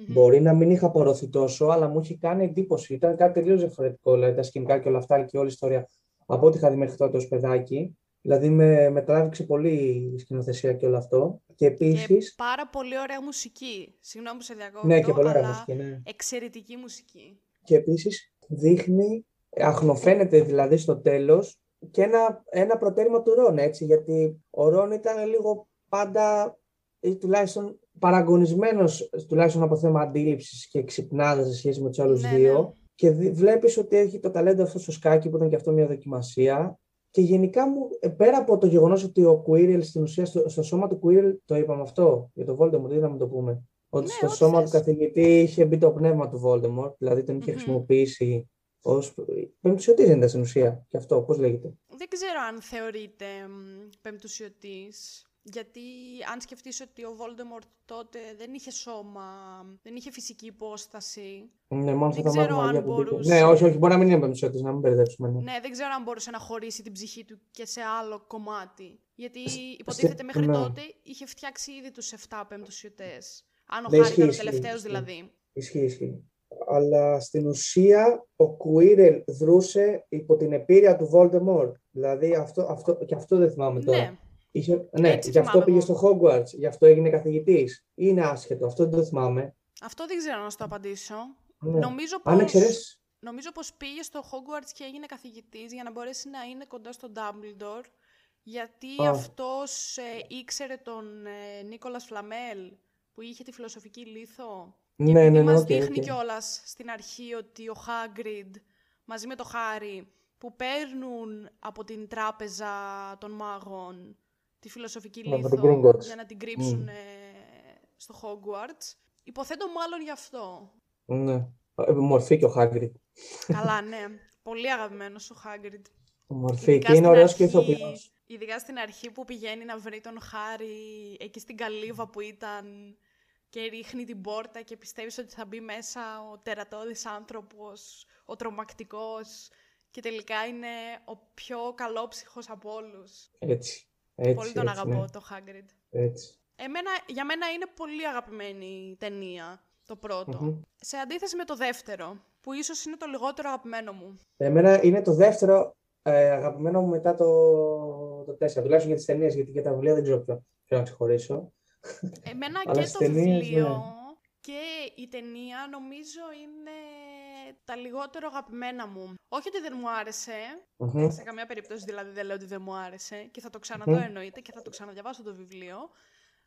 Μπορεί να μην είχα απορροθεί τόσο, αλλά μου είχε κάνει εντύπωση. Ήταν κάτι τελείως διαφορετικό, δηλαδή τα σκηνικά και όλα αυτά και όλη η ιστορία από ό,τι είχα δει μέχρι τότε ως παιδάκι. Δηλαδή με, με τράβηξε πολύ η σκηνοθεσία και όλο αυτό. Και επίση. πάρα πολύ ωραία μουσική. Συγγνώμη που σε διακόπτω. Ναι, και πολύ ωραία μουσική. Ναι. Εξαιρετική μουσική. Και επίσης δείχνει, αχνοφαίνεται δηλαδή στο τέλος και ένα, ένα προτέρημα του Ρόν, έτσι. Γιατί ο Ρόν ήταν λίγο πάντα ή τουλάχιστον παραγωνισμένος τουλάχιστον από θέμα αντίληψης και ξυπνάδας σε σχέση με τους άλλους ναι, δύο. Ναι. Και βλέπεις ότι έχει το ταλέντο αυτό στο σκάκι που ήταν και αυτό μια δοκιμασία. Και γενικά μου, ε, πέρα από το γεγονός ότι ο Κουίρελ στην ουσία στο, στο σώμα του Κουίρελ, το είπαμε αυτό για το Voldemort, δεν να το πούμε. Ότι ναι, στο σώμα του καθηγητή είχε μπει το πνεύμα του Voldemort, δηλαδή τον είχε mm-hmm. χρησιμοποιήσει ως. Πεμπτουσιωτή δεν ήταν στην ουσία. Και αυτό, πώς λέγεται. Δεν ξέρω αν θεωρείται πεμπτουσιωτής. Γιατί αν σκεφτείς ότι ο Voldemort τότε δεν είχε σώμα, δεν είχε φυσική υπόσταση. Ναι, μόνο δεν ξέρω αν μπορούσε... Ναι, όχι, όχι, μπορεί να μην είναι πεμπτουσιώτης, να μην μπερδέψουμε. Ναι. ναι, δεν ξέρω αν μπορούσε να χωρίσει την ψυχή του και σε άλλο κομμάτι. Γιατί υποτίθεται μέχρι ναι. τότε είχε φτιάξει ήδη τους 7 πεμπτουσιωτές. Αν ο Ναι, Χάρη ισχύει, ήταν ο ισχύει, τελευταίος ισχύει. δηλαδή. Ισχύει, ισχύει. Αλλά στην ουσία ο Κουίρελ δρούσε υπό την επίρρεια του Voldemort. Δηλαδή αυτό, αυτό, και αυτό δεν θυμάμαι τώρα. Ναι, Είχε, ναι, Έτσι γι' αυτό θυμάμαι πήγε εγώ. στο Hogwarts, γι' αυτό έγινε καθηγητής. Είναι άσχετο, αυτό δεν το θυμάμαι. αυτό δεν ξέρω να σου το απαντήσω. Ναι. Νομίζω Αν πως, εξαιρέσει. νομίζω πως πήγε στο Hogwarts και έγινε καθηγητής για να μπορέσει να είναι κοντά στον Dumbledore, γιατί Α. αυτός ε, ήξερε τον ε, Νίκολας Φλαμέλ, που είχε τη φιλοσοφική λίθο. Και Ναι, επειδή ναι, ναι, μας οκ, δείχνει οκ. κιόλας στην αρχή ότι ο Hagrid μαζί με το Χάρι που παίρνουν από την τράπεζα των μάγων τη φιλοσοφική Ναι, από λίθο τον Gringotts. για να την κρύψουν ε, στο Hogwarts. Υποθέτω μάλλον γι' αυτό. Ναι. Ε, Μορφή και ο Hagrid. Καλά, ναι. Πολύ αγαπημένος ο Hagrid. Μορφή. Ειδικά Και είναι στην ωραίος και αρχή- ηθοποιός. Ειδικά στην αρχή που πηγαίνει να βρει τον Χάρη εκεί στην καλύβα που ήταν και ρίχνει την πόρτα και πιστεύεις ότι θα μπει μέσα ο τερατώδης άνθρωπος, ο τρομακτικός και τελικά είναι ο πιο καλόψυχος από όλους. Έτσι. Έτσι, πολύ τον έτσι, αγαπώ ναι. το Hagrid. Έτσι. Εμένα, για μένα είναι πολύ αγαπημένη η ταινία, το πρώτο. Μμμ. Σε αντίθεση με το δεύτερο, που ίσως είναι το λιγότερο αγαπημένο μου. Εμένα είναι το δεύτερο ε, αγαπημένο μου μετά το, το 4. Τουλάχιστον για τις ταινίες, γιατί για τα βιβλία δεν ξέρω ποιο, ποιο να ξεχωρίσω. Εμένα Αλλά και στις το ταινίες, βιβλίο ναι. και η ταινία νομίζω είναι τα λιγότερο αγαπημένα μου. Όχι ότι δεν μου άρεσε, Μμμ. σε καμία περίπτωση δηλαδή δεν λέω ότι δεν μου άρεσε και θα το ξαναδώ Μμμ. εννοείται και θα το ξαναδιαβάσω το βιβλίο.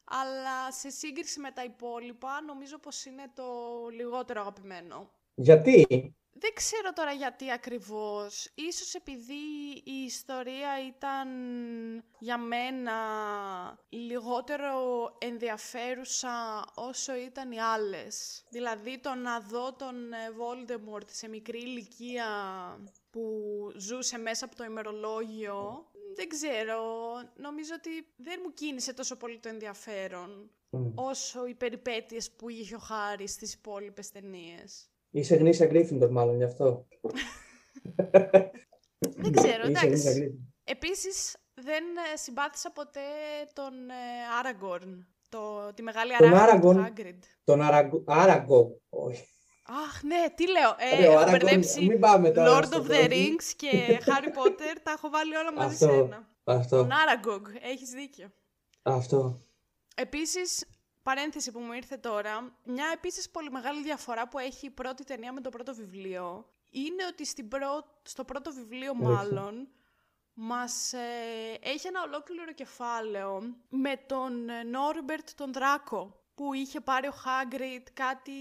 Αλλά σε σύγκριση με τα υπόλοιπα νομίζω πως είναι το λιγότερο αγαπημένο. Γιατί; Δεν ξέρω τώρα γιατί ακριβώς. Ίσως επειδή η ιστορία ήταν για μένα λιγότερο ενδιαφέρουσα όσο ήταν οι άλλες. Δηλαδή το να δω τον ε, Voldemort σε μικρή ηλικία που ζούσε μέσα από το ημερολόγιο, δεν ξέρω. Νομίζω ότι δεν μου κίνησε τόσο πολύ το ενδιαφέρον Μμ. όσο οι περιπέτειες που είχε ο Χάρης στις υπόλοιπες ταινίες. Είσαι γνήσια Γκρίφιντορ μάλλον γι' αυτό. Δεν ξέρω, Είσαι γνήσια εντάξει. Γκρίφιντορ. Επίσης, δεν ε, συμπάθησα ποτέ τον Άραγκορν, το, τη μεγάλη Τον αράχνα του Aragorn? Hagrid. Τον Αραγκο... Άραγκο. Όχι. Αχ, ναι, τι λέω. Ε, Ρε, ο έχω Aragorn, μπερδέψει μην πάμε τώρα Lord στο of the πρώτο. Rings και <laughs> Harry Potter, τα έχω βάλει όλα μαζί σε Αυτό. ένα. Αυτό. Τον Άραγκογκ, έχεις δίκιο. Αυτό. Επίσης, παρένθεση που μου ήρθε τώρα, μια επίσης πολύ μεγάλη διαφορά που έχει η πρώτη ταινία με το πρώτο βιβλίο, είναι ότι στην πρω- στο πρώτο βιβλίο Ρίξε. μάλλον, μας ε, έχει ένα ολόκληρο κεφάλαιο με τον ε, Νόρμπερτ τον Δράκο, που είχε πάρει ο Χάγκριτ κάτι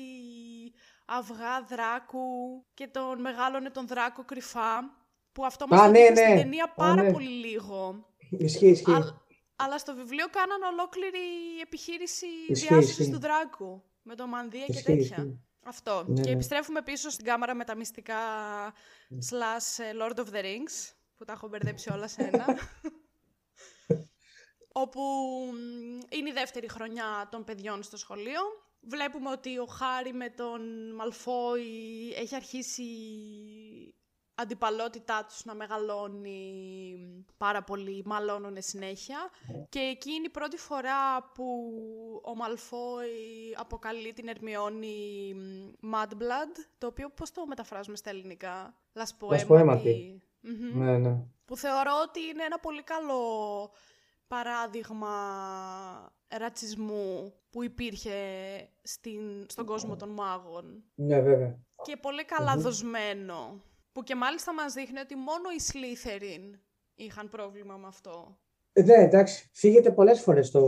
αυγά δράκου και τον μεγάλωνε τον δράκο κρυφά, που αυτό μας Α, το ναι, δείχνει στην ναι. ταινία Α, πάρα ναι. πολύ λίγο. Ισχύει, ισχύει. Α- αλλά στο βιβλίο κάναν ολόκληρη επιχείρηση Ισχύει, διάσωσης ισχύει. του Δράκου. Με το Μανδύα και Ισχύει, τέτοια. ισχύει. Αυτό. Ναι, και ναι. επιστρέφουμε πίσω στην κάμαρα με τα μυστικά slash ε, Lord of the Rings, που τα έχω μπερδέψει όλα σε ένα. <laughs> όπου μ, είναι η δεύτερη χρονιά των παιδιών στο σχολείο. Βλέπουμε ότι ο Χάρη με τον Μαλφόη έχει αρχίσει η αντιπαλότητά τους να μεγαλώνει πάρα πολύ, μαλώνουνε συνέχεια. Και εκεί είναι η πρώτη φορά που ο Μαλφόη αποκαλεί την Ερμιόνη μ, Mad Blood, το οποίο πώς το μεταφράζουμε στα ελληνικά, λασποαίματη. Λασποαίματη. Μμμ. Ναι, ναι. Που θεωρώ ότι είναι ένα πολύ καλό παράδειγμα ρατσισμού που υπήρχε στην, στον κόσμο των μάγων. Ναι, βέβαια. Και πολύ καλά δοσμένο. Που και μάλιστα μας δείχνει ότι μόνο οι Slytherin είχαν πρόβλημα με αυτό. Ε, Ναι, εντάξει. Φύγεται πολλές φορές το,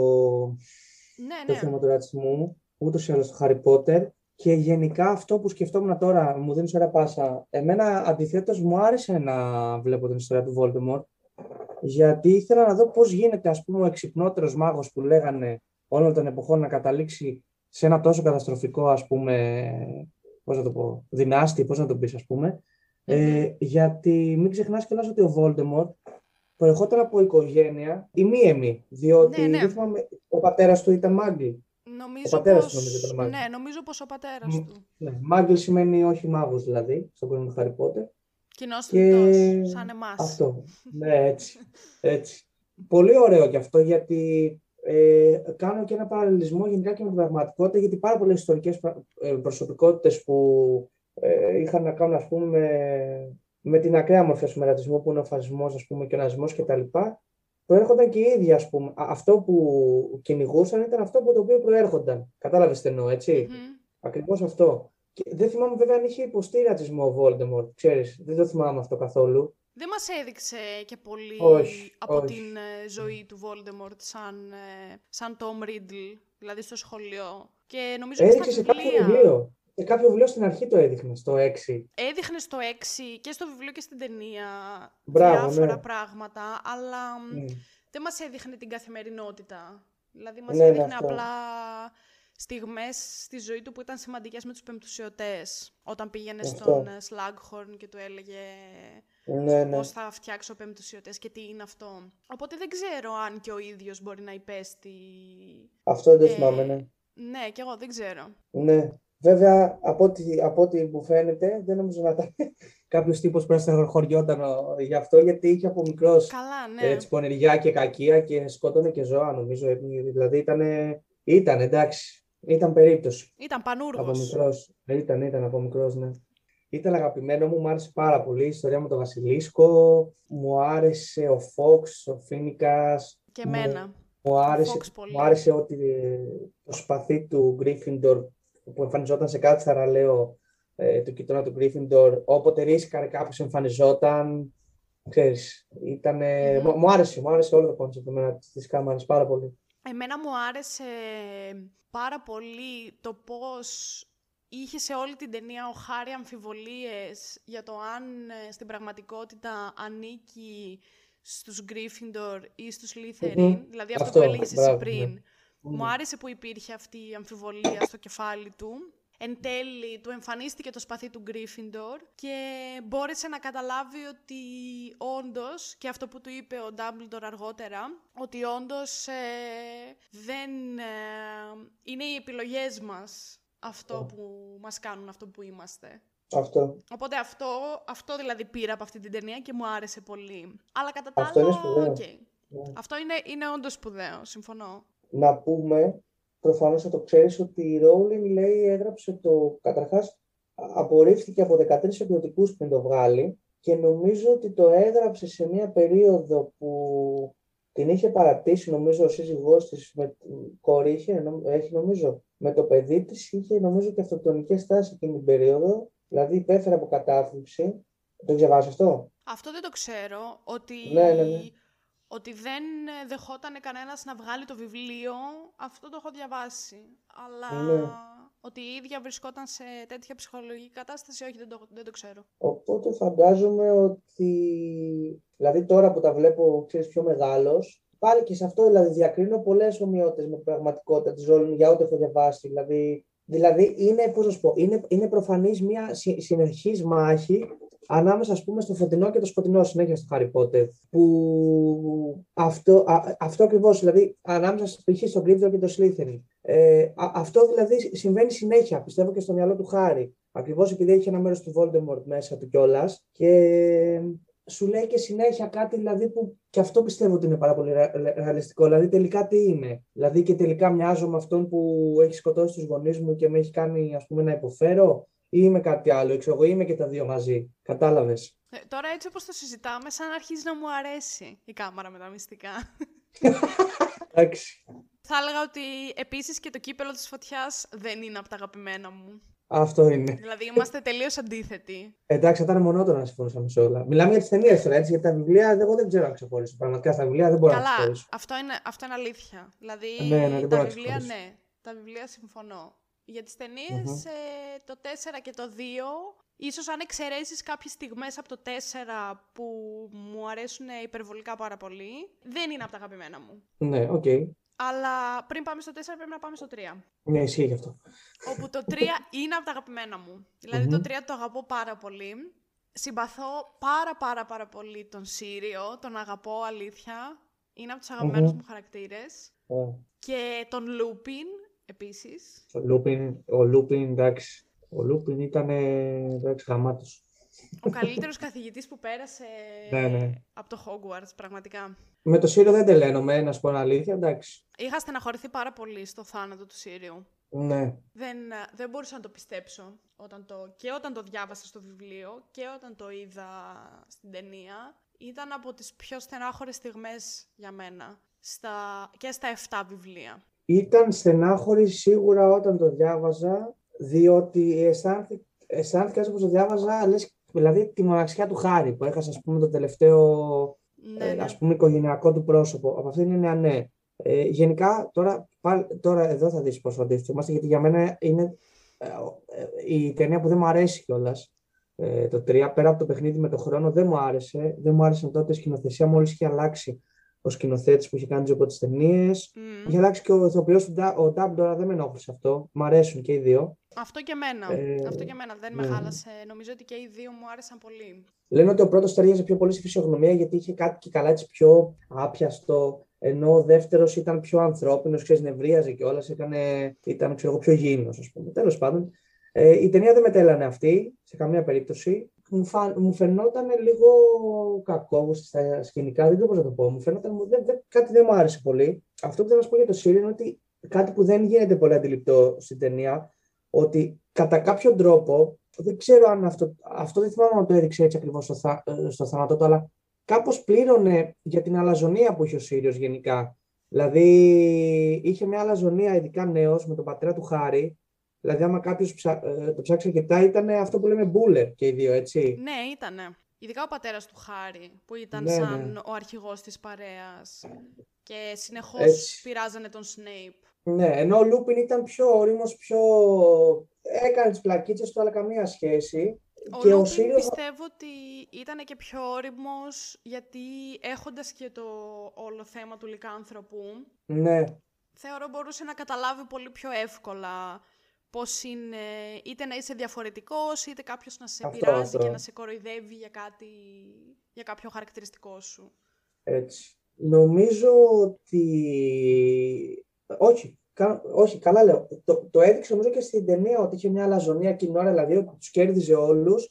Ναι, το ναι. θέμα του ρατσισμού, ούτως ή άλλως στο Harry Potter. Και γενικά αυτό που σκεφτόμουν τώρα, μου δίνεις ωραία πάσα. Εμένα αντιθέτως μου άρεσε να βλέπω την ιστορία του Voldemort, γιατί ήθελα να δω πώς γίνεται, ας πούμε, ο εξυπνότερος μάγος που λέγανε όλων των εποχών να καταλήξει σε ένα τόσο καταστροφικό, ας πούμε, πώς να το πω, δυνάστη, πώς να το πεις, ας πούμε. Ε, γιατί μην ξεχνάς κιόλας ότι ο Voldemort προερχόταν από οικογένεια ημίαιμη, διότι Ναι, ναι. δεν θυμάμαι, ο πατέρας του ήταν μάγκλι. Νομίζω πατέρας πως... του νομίζω ήταν μάγος. Ναι, νομίζω πως ο πατέρας Μ. του. Ναι, μάγκλι σημαίνει όχι μάγος δηλαδή, στον κόσμο του Harry Potter. Κοινός Και θνητός, σαν εμάς. Αυτό. Ναι, έτσι. έτσι. Πολύ ωραίο κι αυτό γιατί ε, κάνω και ένα παραλληλισμό γενικά και με την πραγματικότητα, γιατί πάρα πολλές ιστορικές ε, προσωπικότητες που ε, είχαν να κάνουν, ας πούμε, με, με την ακραία μορφή του ρατσισμό, που είναι ο φασισμός, ας πούμε, και ο ναζισμός κτλ. Προέρχονταν και οι ίδιοι, ας πούμε. Αυτό που κυνηγούσαν ήταν αυτό από το οποίο προέρχονταν. Κατάλαβες τι εννοώ, έτσι; Mm-hmm. Ακριβώς αυτό. Και δεν θυμάμαι βέβαια αν είχε υποστεί ρατσισμό ο Voldemort, ξέρεις. Δεν το θυμάμαι αυτό καθόλου. Δεν μας έδειξε και πολύ όχι, από όχι. την ε, ζωή του Voldemort σαν, ε, σαν Tom Riddle, δηλαδή στο σχολείο. Και νομίζω Έδειξε και σε στα κάποιο βιβλία. βιβλίο. Σε κάποιο βιβλίο στην αρχή το έδειχνες, στο 6. Έδειχνε στο 6 και στο βιβλίο και στην ταινία Μπράβο, διάφορα ναι. πράγματα, αλλά μ, Mm. δεν μας έδειχνε την καθημερινότητα. Δηλαδή μας Ναι, ναι, έδειχνε αυτό. απλά στιγμές στη ζωή του που ήταν σημαντικές με τους πεμπτουσιωτές. Όταν πήγαινε Αυτό. στον ε, Slughorn και του έλεγε Ναι, ναι. πώς θα φτιάξω πεμπτουσιωτές και τι είναι αυτό. Οπότε δεν ξέρω αν και ο ίδιος μπορεί να υπέστη... Αυτό δεν το Ε, θυμάμαι, ναι. Ναι, κι εγώ δεν ξέρω. Ναι. Βέβαια, από ό,τι, από ό,τι μου φαίνεται, δεν νομίζω να ήταν <laughs> κάποιος τύπος που να στενοχωριόταν ο- γι' αυτό, γιατί είχε από μικρός Καλά, ναι. έτσι, πονηριά και κακία και σκότωνε και ζώα, νομίζω. ε, Δηλαδή ήταν, ήταν εντάξει. Ήταν περίπτωση. Ήταν Από πανούργος. μικρό. Ήταν, ήταν από μικρός, ναι. Ήταν αγαπημένο μου, μου άρεσε πάρα πολύ η ιστορία με τον Βασιλίσκο. Μου άρεσε ο Fawkes, ο Φίνικας. Και εμένα. Μου άρεσε, Fawkes πολύ. μου άρεσε ότι ε, το σπαθί του Γκρίφιντορ που εμφανιζόταν σε κάθε θαρραλέο ε, του κοιτώνα του Γκρίφιντορ, όποτε ρίσκαρε κάποιος εμφανιζόταν, ξέρεις, ήτανε... Μμμ. μου, μου άρεσε, μου άρεσε όλο το concept εμένα της κάμαρας πάρα πολύ. Εμένα μου άρεσε πάρα πολύ το πώς είχε σε όλη την ταινία ο Χάρη αμφιβολίες για το αν ε, στην πραγματικότητα ανήκει στους Γκρίφιντορ ή στους Λίθεριν. Μμμ. Δηλαδή αυτό, Αυτό, που έλεγες εσύ μπράβο, πριν. ναι. Μου άρεσε που υπήρχε αυτή η αμφιβολία στο κεφάλι του. Εν τέλει, του εμφανίστηκε το σπαθί του Γκρίφιντορ και μπόρεσε να καταλάβει ότι όντως, και αυτό που του είπε ο Ντάμπλντορ αργότερα, ότι όντως ε, δεν ε, είναι οι επιλογές μας αυτό που μας κάνουν αυτό που είμαστε. Αυτό. Οπότε αυτό, αυτό δηλαδή πήρα από αυτή την ταινία και μου άρεσε πολύ. Αλλά κατά τα Αυτό είναι άλλα, σπουδαίο. οκ. Ναι. Αυτό είναι, είναι όντως σπουδαίο, συμφωνώ. Να πούμε, προφανώς θα το ξέρεις, ότι η Rowling λέει έγραψε το, καταρχάς απορρίφθηκε από 13 εκδοτικούς πριν το βγάλει και νομίζω ότι το έγραψε σε μια περίοδο που την είχε παρατήσει νομίζω ο σύζυγός της με κόρη είχε, νο- έχει νομίζω με το παιδί της είχε νομίζω και αυτοκτονικές τάσεις εκείνη την περίοδο δηλαδή υπέφερε από κατάθλιψη το διαβάσει αυτό; Αυτό δεν το ξέρω, ότι, Ναι, ναι, ναι. Ότι δεν ε, δεχόταν κανένας να βγάλει το βιβλίο, αυτό το έχω διαβάσει. Αλλά Ναι. ότι η ίδια βρισκόταν σε τέτοια ψυχολογική κατάσταση, όχι, δεν το, δεν το ξέρω. Οπότε φαντάζομαι ότι, δηλαδή τώρα που τα βλέπω, ξέρεις, πιο μεγάλος, πάλι και σε αυτό δηλαδή διακρίνω πολλές ομοιότητες με την πραγματικότητα της Rowling για ό,τι έχω διαβάσει. Δηλαδή, δηλαδή είναι, πώς να σου πω, είναι, είναι προφανής μια συ, συνεχής μάχη ανάμεσα, ας πούμε, στο φωτεινό και το σκοτεινό συνέχεια στο Harry Potter. Που αυτό, α, αυτό ακριβώς, δηλαδή, ανάμεσα π.χ. στον Gryffindor και το Slytherin. Ε, α- αυτό δηλαδή συμβαίνει συνέχεια, πιστεύω και στο μυαλό του Χάρη. Ακριβώς επειδή έχει ένα μέρος του Voldemort μέσα του κιόλας. Και σου λέει και συνέχεια κάτι δηλαδή που και αυτό πιστεύω ότι είναι πάρα πολύ ρα- ρα- ρεαλιστικό. Δηλαδή τελικά τι είμαι. Δηλαδή και τελικά μοιάζω με αυτόν που έχει σκοτώσει τους γονείς μου και με έχει κάνει ας πούμε να υποφέρω ή είμαι κάτι άλλο. Ξέρω εγώ είμαι και τα δύο μαζί. Κατάλαβες; Ε, τώρα έτσι όπως το συζητάμε, σαν αρχίζει να μου αρέσει η κάμαρα με τα μυστικά. Εντάξει. Θα έλεγα ότι επίσης και το κύπελο της φωτιάς δεν είναι από τα αγαπημένα μου. Αυτό είναι. δηλαδή είμαστε τελείως αντίθετοι. Εντάξει, θα ήταν μονότονο να συμφωνούσαμε σε όλα. Μιλάμε για τις ταινίες τώρα, έτσι. Για τα βιβλία, εγώ δεν ξέρω να ξεχωρίσω. Πραγματικά στα βιβλία δεν μπορώ να Καλά, ξεχωρίσω. αυτό είναι, αυτό είναι αλήθεια. Δηλαδή, Ναι, ναι, δεν τα μπορώ να βιβλία, ξεχωρίσω. ναι. Τα βιβλία συμφωνώ. Για τις ταινιες ε, το 4 και το 2, ίσως αν εξαιρέσεις κάποιες στιγμές από το 4 που μου αρέσουν υπερβολικά πάρα πολύ, δεν είναι από τα αγαπημένα μου. Ναι, οκ. Αλλά πριν πάμε στο 4 πρέπει να πάμε στο 3. Ναι, ισχύει γι' αυτό. Όπου το 3 είναι από τα αγαπημένα μου. Δηλαδή το 3 το αγαπώ πάρα πολύ. Συμπαθώ πάρα πάρα πάρα πολύ τον Σύριο, τον αγαπώ αλήθεια. Είναι από τους αγαπημένους μου χαρακτήρες. Ε, Και τον Λούπιν, επίσης. Ο Λούπιν, ο Λούπιν, εντάξει. Ο Λούπιν ήταν εντάξει, γαμάτος. Ο καλύτερος καθηγητής που πέρασε Ναι, ναι. από το Hogwarts, πραγματικά. Με το Σύριο δεν τελένομαι, να σου πω αλήθεια, εντάξει. Είχα στεναχωρηθεί πάρα πολύ στο θάνατο του Σύριου. Ναι. Δεν, δεν μπορούσα να το πιστέψω όταν το, και όταν το διάβασα στο βιβλίο και όταν το είδα στην ταινία. Ήταν από τις πιο στενάχωρες στιγμές για μένα στα, και στα 7 βιβλία. Ήταν στενάχωρη σίγουρα όταν το διάβαζα, διότι αισθάνθη- αισθάνθηκα έτσι όπως το διάβαζα, λες, δηλαδή τη μοναξιά του Χάρη που έχασε ας πούμε το τελευταίο Ναι, ε, ναι. ας πούμε οικογενειακό του πρόσωπο. Από αυτήν την έννοια ναι. Ε, γενικά τώρα, πάλι- τώρα εδώ θα δεις πόσο αντίθετοι είμαστε γιατί για μένα είναι ε, ε, η ταινία που δεν μου αρέσει κιόλας. Ε, το 3, πέρα από το παιχνίδι με το χρόνο, δεν μου άρεσε. Δεν μου άρεσε τότε η σκηνοθεσία μόλις είχε αλλάξει ο σκηνοθέτης που είχε κάνει τις πρώτες ταινίες. Μμ. Είχε αλλάξει και ο ηθοποιός του Ντά- ο Ντάμπ τώρα δεν με ενόχλησε αυτό. Μ' αρέσουν και οι δύο. Αυτό και εμένα. Ε, Αυτό και εμένα δεν με ναι. χάλασε. Νομίζω ότι και οι δύο μου άρεσαν πολύ. Λένε ότι ο πρώτος ταιριάζει πιο πολύ στη φυσιογνωμία γιατί είχε κάτι και καλά έτσι πιο άπιαστο. Ενώ ο δεύτερος ήταν πιο ανθρώπινος, ξέρεις, νευρίαζε κιόλας, ήταν ξέρω, εγώ, πιο γήινος, ας πούμε. Τέλος πάντων, ε, η ταινία δεν μετέλανε αυτή σε καμία περίπτωση. Μου, φα... μου φαινόταν λίγο κακόβουστη στα σκηνικά, δεν ξέρω πώς να το πω. Μου φαινόταν μου- δεν, δεν, κάτι δεν μου άρεσε πολύ. Αυτό που θέλω να σου πω για το Σύριο είναι ότι κάτι που δεν γίνεται πολύ αντιληπτό στην ταινία, ότι κατά κάποιο τρόπο, δεν ξέρω αν αυτό, αυτό δεν θυμάμαι αν το έδειξε έτσι ακριβώς στο, θα, ε, στο θάνατό του, αλλά κάπως πλήρωνε για την αλαζονία που είχε ο Σύριος γενικά. Δηλαδή, είχε μια αλαζονία, ειδικά νέος, με τον πατέρα του Χάρη. Δηλαδή, άμα κάποιος το ψάξει αρκετά, ήταν αυτό που λέμε μπούλερ και οι δύο, έτσι. Ναι, ήτανε. Ειδικά ο πατέρας του Χάρη, που ήταν Ναι, σαν ναι. ο αρχηγός της παρέας. Και συνεχώς Έτσι. πειράζανε τον Σνέιπ. Ναι, ενώ ο Λούπιν ήταν πιο όριμος, πιο... έκανε τις πλακίτσες του, αλλά καμία σχέση. Ο και ο Λούπιν Σύριος... πιστεύω ότι ήταν και πιο όριμος, γιατί έχοντας και το όλο θέμα του λικάνθρωπου, Ναι, θεωρώ μπορούσε να καταλάβει πολύ πιο εύκολα πώς είναι είτε να είσαι διαφορετικός, είτε κάποιος να σε Αυτό, πειράζει αυτό. και να σε κοροϊδεύει για, κάτι, για κάποιο χαρακτηριστικό σου. έτσι. Νομίζω ότι... Όχι, κα- όχι, καλά λέω. Το, το έδειξε νομίζω και στην ταινία ότι είχε μια αλαζονία εκείνη την ώρα, δηλαδή που τους κέρδιζε όλους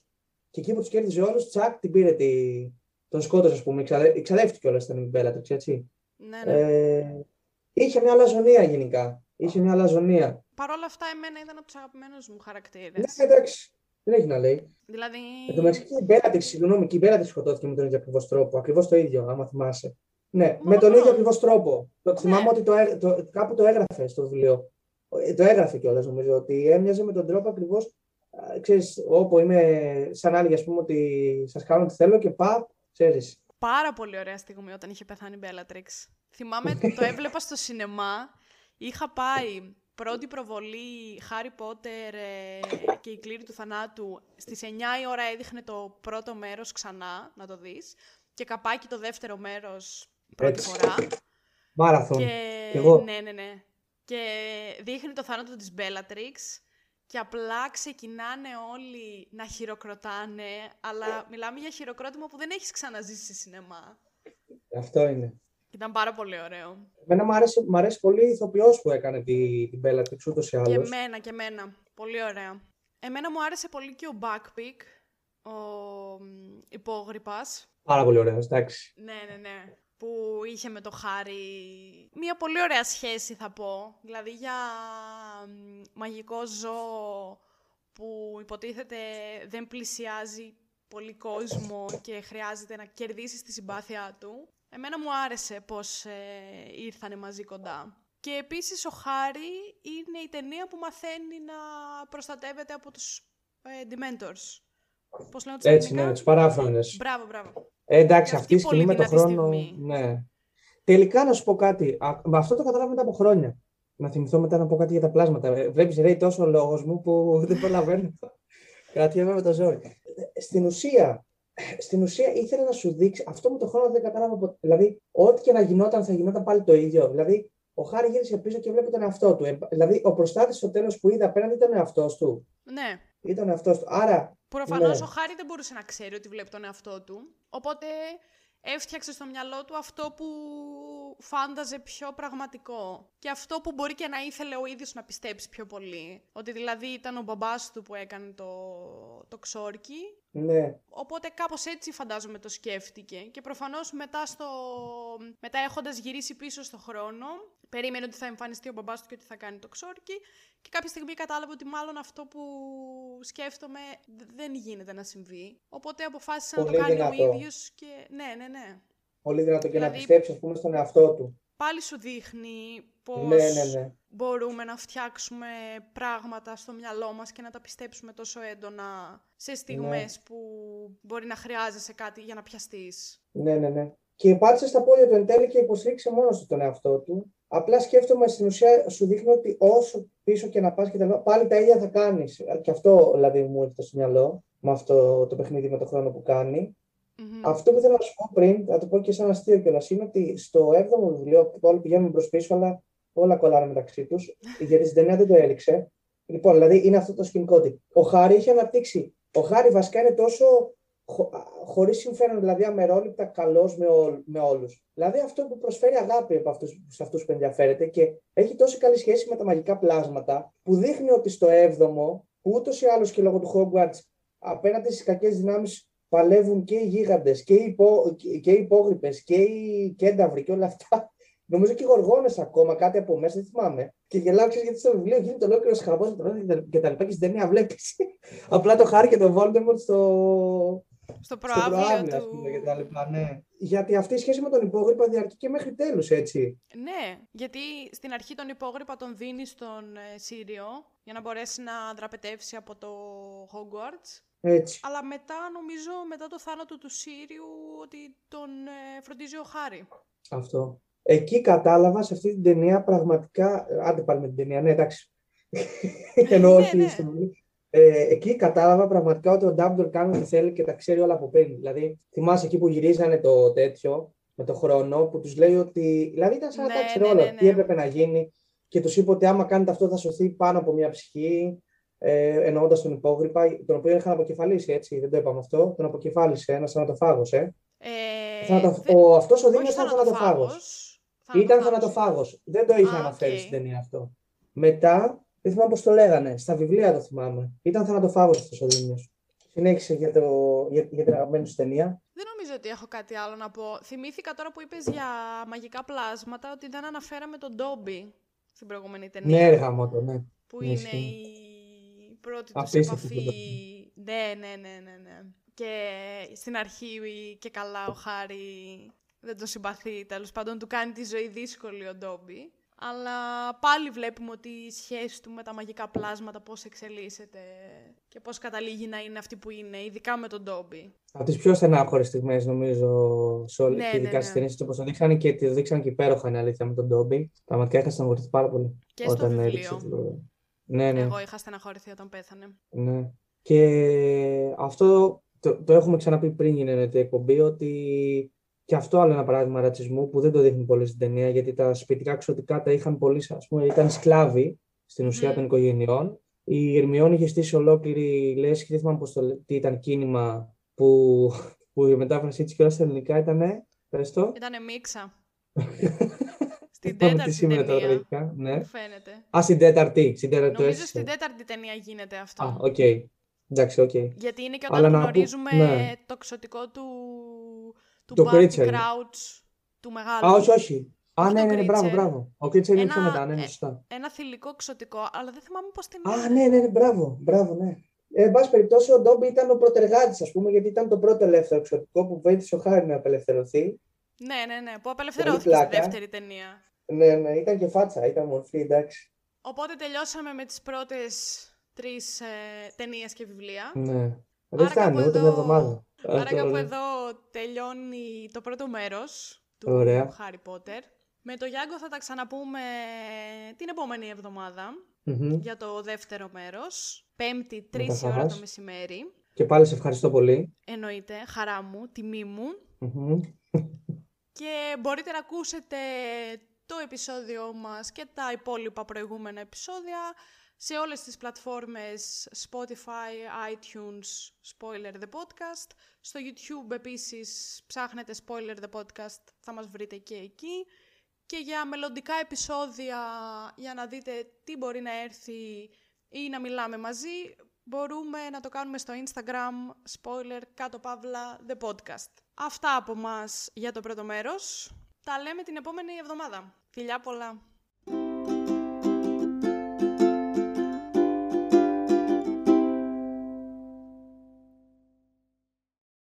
και εκεί που τους κέρδιζε όλους, τσακ, την πήρε τη... τον σκότωσε, ας πούμε, Ξαδε... εξαδεύτηκε όλας ήταν η Bellatrix, έτσι. Ναι, ναι. Ε, είχε μια αλαζονία γενικά. Είχε μια αλαζονία. Παρ' όλα αυτά, εμένα ήταν από τους αγαπημένους μου χαρακτήρες. Ναι, εντάξει. Δεν έχει να λέει. Δηλαδή, Εν τω μεταξύ και η Bellatrix, συγγνώμη, και η Bellatrix σκοτώθηκε με τον ίδιο ακριβώς τρόπο. Ακριβώς το ίδιο, άμα θυμάσαι. Ναι, με τον Μόνο. ίδιο ακριβώς τρόπο. Το, Ναι. θυμάμαι ότι το, έ- το, κάπου το έγραφε στο βιβλίο. Ε, Το έγραφε κιόλας νομίζω ότι έμοιαζε με τον τρόπο ακριβώς. Ξέρεις, όπου είμαι σαν άλλη, ας πούμε, ότι σας κάνω ό,τι θέλω και πά, ξέρεις. πάρα πολύ ωραία στιγμή όταν είχε πεθάνει η Bellatrix. Θυμάμαι ότι το έβλεπα στο σινεμά. Είχα πάει πρώτη προβολή Harry Potter ε, και η κλήρη του θανάτου. Στις 9 η ώρα έδειχνε το πρώτο μέρος ξανά, να το δεις. Και καπάκι το δεύτερο μέρος πρώτη Έτσι. φορά. Μάραθον. Και... Κι εγώ. Ναι, ναι, ναι. Και δείχνει το θάνατο της Bellatrix και απλά ξεκινάνε όλοι να χειροκροτάνε, αλλά μιλάμε για χειροκρότημα που δεν έχεις ξαναζήσει σε σινεμά. Αυτό είναι. Ήταν πάρα πολύ ωραίο. Εμένα μου αρέσει, μ' αρέσει πολύ η ηθοποιός που έκανε τη, την Bellatrix ούτως ή Και άλλως. εμένα, και εμένα. Πολύ ωραία. Εμένα μου άρεσε πολύ και ο Backpick, ο μ, υπόγρυπας. Πάρα πολύ ωραίος, εντάξει. Ναι, ναι, ναι. Που είχε με το Χάρη μία πολύ ωραία σχέση θα πω. Δηλαδή για μ, μαγικό ζώο που υποτίθεται δεν πλησιάζει πολύ κόσμο και χρειάζεται να κερδίσεις τη συμπάθειά του. Εμένα μου άρεσε πώς ε, ήρθανε μαζί κοντά. Και επίσης ο Χάρη είναι η ταινία που μαθαίνει να προστατεύεται από τους ε, Dementors. Πώς λένε τους Έτσι, ελληνικά; ναι, τους παράφρονες. Μπράβο, μπράβο. Ε, εντάξει, Και αυτή η αυτή σκηνή πολύ με το δυνατή χρόνο. στιγμή. Ναι. Τελικά να σου πω κάτι. Α, με αυτό το καταλάβω μετά από χρόνια. Να θυμηθώ μετά να πω κάτι για τα πλάσματα. Βλέπεις, Ρέι, τόσο λόγος μου που <laughs> δεν προλαβαίνω. Κρατιέμαι με το ζόρι. Ε, Στην ουσία, στην ουσία ήθελε να σου δείξει. Αυτό με το χρόνο δεν κατάλαβα ποτέ. Δηλαδή, ό,τι και να γινόταν, θα γινόταν πάλι το ίδιο. Δηλαδή, ο Χάρη γύρισε πίσω και βλέπει τον εαυτό του. Ε, δηλαδή, ο προστάτης στο τέλος που είδε απέναντι ήταν ο εαυτός του. Ναι. Ήταν ο εαυτός του. Άρα, Προφανώς Ναι. ο Χάρη δεν μπορούσε να ξέρει ότι βλέπει τον εαυτό του. Οπότε έφτιαξε στο μυαλό του αυτό που φάνταζε πιο πραγματικό. Και αυτό που μπορεί και να ήθελε ο ίδιος να πιστέψει πιο πολύ. Ότι δηλαδή ήταν ο μπαμπάς του που έκανε το, το ξόρκι. Ναι. Οπότε κάπως έτσι φαντάζομαι το σκέφτηκε. Και προφανώς μετά, στο... μετά έχοντας γυρίσει πίσω στο χρόνο, περίμενε ότι θα εμφανιστεί ο μπαμπάς του και ότι θα κάνει το ξόρκι. Και κάποια στιγμή κατάλαβε ότι μάλλον αυτό που σκέφτομαι δεν γίνεται να συμβεί. Οπότε αποφάσισε να το κάνει δυνατό. ο ίδιος και... Ναι, ναι, ναι. Πολύ δυνατό και να Δηλαδή- πιστέψει, ας πούμε, στον εαυτό του. Πάλι σου δείχνει πώς Ναι, ναι, ναι. μπορούμε να φτιάξουμε πράγματα στο μυαλό μας και να τα πιστέψουμε τόσο έντονα σε στιγμές Ναι. που μπορεί να χρειάζεσαι κάτι για να πιαστείς. Ναι, ναι, ναι. Και πάτησες στα πόδια του εν τέλει και υποστήριξε μόνος του τον εαυτό του. Απλά σκέφτομαι στην ουσία σου δείχνει ότι όσο πίσω και να πας και τα λοιπά, πάλι τα ίδια θα κάνεις. Και αυτό δηλαδή μου έρχεται στο μυαλό με αυτό το παιχνίδι με το χρόνο που κάνει. Μμμ. Αυτό που θέλω να σου πω πριν, θα το πω και σαν αστείο κιόλας, είναι ότι στο 7ο βιβλίο, που όλοι πηγαίνουν προς πίσω, αλλά όλα κολλάνε μεταξύ τους, γιατί στην ταινία δεν το έδειξε. Λοιπόν, δηλαδή είναι αυτό το σκηνικό ότι ο Χάρη είχε αναπτύξει. Ο Χάρη βασικά είναι τόσο χω, χωρίς συμφέρον, δηλαδή αμερόληπτα καλός με, ό, με όλους. Δηλαδή αυτό που προσφέρει αγάπη από αυτούς, σε αυτούς που ενδιαφέρεται και έχει τόσο καλή σχέση με τα μαγικά πλάσματα, που δείχνει ότι στο 7ο, που ούτως ή άλλως και λόγω του Hogwarts απέναντι στις κακές δυνάμεις παλεύουν και οι γίγαντες και οι, υπό, και οι υπόγρυπες και οι κένταυροι και όλα αυτά. <laughs> Νομίζω και οι γοργόνες ακόμα, κάτι από μέσα, δεν θυμάμαι. Και γελάω, ξέρεις, γιατί στο βιβλίο γίνεται ολόκληρο χαμό και τα λοιπά και στην ταινία βλέπεις <laughs> απλά το Χάρη και το Voldemort στο, Στο στο προάβλιο προάβλιο, ας του... πούμε, και τα λοιπά, ναι. Γιατί αυτή η σχέση με τον υπόγρυπα διαρκεί και μέχρι τέλους, έτσι. Ναι, γιατί στην αρχή τον υπόγρυπα τον δίνει στον ε, Σύριο για να μπορέσει να δραπετεύσει από το Hogwarts. Έτσι. Αλλά μετά, νομίζω, μετά το θάνατο του Σύριου, ότι τον ε, φροντίζει ο Χάρη. Αυτό. Εκεί κατάλαβα σε αυτή την ταινία πραγματικά. Άντε πάλι με την ταινία, ναι, εντάξει. <laughs> Ενώ Ναι, όχι ναι. στο βιβλίο. Ε, εκεί κατάλαβα πραγματικά ότι ο Ντάμπλορ κάνει ό,τι θέλει και τα ξέρει όλα από πριν. Δηλαδή, θυμάσαι εκεί που γυρίζανε το τέτοιο με το χρόνο που τους λέει ότι. Δηλαδή, ήταν σαν να τα Ναι, ξέρει ναι, όλα. ναι, Τι ναι. έπρεπε να γίνει και τους είπε ότι άμα κάνετε αυτό θα σωθεί πάνω από μια ψυχή. Ε, Εννοώντας τον ιππόγρυπα, τον οποίο είχαν αποκεφαλίσει, έτσι. Δεν το είπαμε αυτό. Τον αποκεφάλισε ένας θανατοφάγος, ε. Ε, Θανατο... δεν- Ο, αυτός ο όχι Δήμιος ήταν θανατοφάγος. θανατοφάγος. Ήταν θανατοφάγος. Δεν το είχε Α, αναφέρει οκ. στην ταινία αυτό. Μετά, δεν θυμάμαι πώς το λέγανε. Στα βιβλία το θυμάμαι. Ήταν θανατοφάγος αυτός ο Δήμιος. Συνέχισε για, το, για, για την αγαπημένη σου ταινία. Δεν νομίζω ότι έχω κάτι άλλο να πω. Θυμήθηκα τώρα που είπες για μαγικά πλάσματα ότι δεν αναφέραμε τον Ντόμπι στην προηγούμενη ταινία. Ναι, ρε γαμώτο, ναι. που ναι, είναι ισχύει. η πρώτη τους Απίστευτη επαφή. φωτογραφία. Ναι, ναι, ναι, ναι, ναι. Και στην αρχή και καλά ο Χάρη δεν το συμπαθεί, τέλος πάντων του κάνει τη ζωή δύσκολη ο Ντόμπι. Αλλά πάλι βλέπουμε ότι η σχέση του με τα μαγικά πλάσματα πώς εξελίσσεται και πώς καταλήγει να είναι αυτή που είναι, ειδικά με τον Ντόμπι. Από τις πιο στενάχωρες στιγμές νομίζω σε όλη, Ναι, και ειδικά ναι, στις ναι. ταινίες όπως το δείξανε και το δείξανε και υπέροχα είναι αλήθεια με τον Ντόμπι. Πραγματικά είχα στεναχωρηθεί πάρα πολύ. Και στο όταν βιβλίο. έδειξε το- Ναι, ναι. Εγώ είχα στεναχωρηθεί όταν πέθανε. Ναι. Και αυτό το, το έχουμε ξαναπεί πριν γίνει η εκπομπή ότι και αυτό άλλο ένα παράδειγμα ρατσισμού που δεν το δείχνει πολύ στην ταινία γιατί τα σπιτικά ξωτικά τα είχαν πολύ, ας πούμε, ήταν σκλάβοι στην ουσία Μμμ. των οικογενειών. Η Ερμιόνη είχε στήσει ολόκληρη λέσχη, δεν θυμάμαι πώς το, λέ- τι ήταν κίνημα που, που η μετάφραση της και όλα στα ελληνικά ήταν, πες το. Ήτανε μίξα. Δεν <laughs> Στην θυμάμαι τι τέταρτη σήμαινε τα ταινία. γαλλικά, ναι. Μου φαίνεται. Α, στην τέταρτη, στην τέταρτη το Νομίζω έστησε. στην τέταρτη ταινία γίνεται αυτό. Α, οκ. Εντάξει, οκ. Γιατί είναι και Αλλά όταν να πω- γνωρίζουμε ναι. το ξωτικό του, του Το Barty Critcher. Crouch, του μεγάλου. Α, όχι, όχι. Α, Όχι ναι, το ναι, ναι, μπράβο, Critcher. μπράβο. Ο Κρίτσερ είναι πιο Ένα- μετά, ναι, ναι, ε, σωστά. Ένα θηλυκό ξωτικό, αλλά δεν θυμάμαι πώς την Α, ναι, ναι, ναι, μπράβο, μπράβο, ναι. Ε, εν πάση περιπτώσει, ο Ντόμπι ήταν ο πρωτεργάτης, ας πούμε, γιατί ήταν το πρώτο ελεύθερο εξωτικό που βοήθησε ο Χάρη να απελευθερωθεί. Ναι, ναι, ναι, που απελευθερώθηκε στη πλάκα. δεύτερη ταινία. Ναι, ναι, ήταν και φάτσα, ήταν μορφή, εντάξει. Οπότε τελειώσαμε με τις πρώτες τρεις ε, ταινίες και βιβλία. Ναι. Δεν Άρα κάπου φτάνει ούτε μια εδώ- εβδομάδα. Άρα Αυτό, κάπου ναι. εδώ τελειώνει το πρώτο μέρος του Ωραία. Harry Potter. Με το Γιάνγκο θα τα ξαναπούμε την επόμενη εβδομάδα Μμμ. για το δεύτερο μέρος. Πέμπτη, τα 3 η ώρα χαράς. το μεσημέρι. Και πάλι σε ευχαριστώ πολύ. Εννοείται, χαρά μου, τιμή μου. Μμμ. Και μπορείτε να ακούσετε το επεισόδιο μας και τα υπόλοιπα προηγούμενα επεισόδια σε όλες τις πλατφόρμες Spotify, iTunes, Spoiler the Podcast. Στο YouTube επίσης ψάχνετε Spoiler the Podcast, θα μας βρείτε και εκεί. Και για μελλοντικά επεισόδια, για να δείτε τι μπορεί να έρθει ή να μιλάμε μαζί, μπορούμε να το κάνουμε στο Instagram, spoiler, κάτω παύλα, the podcast. Αυτά από μας για το πρώτο μέρος. Τα λέμε την επόμενη εβδομάδα. Φιλιά πολλά!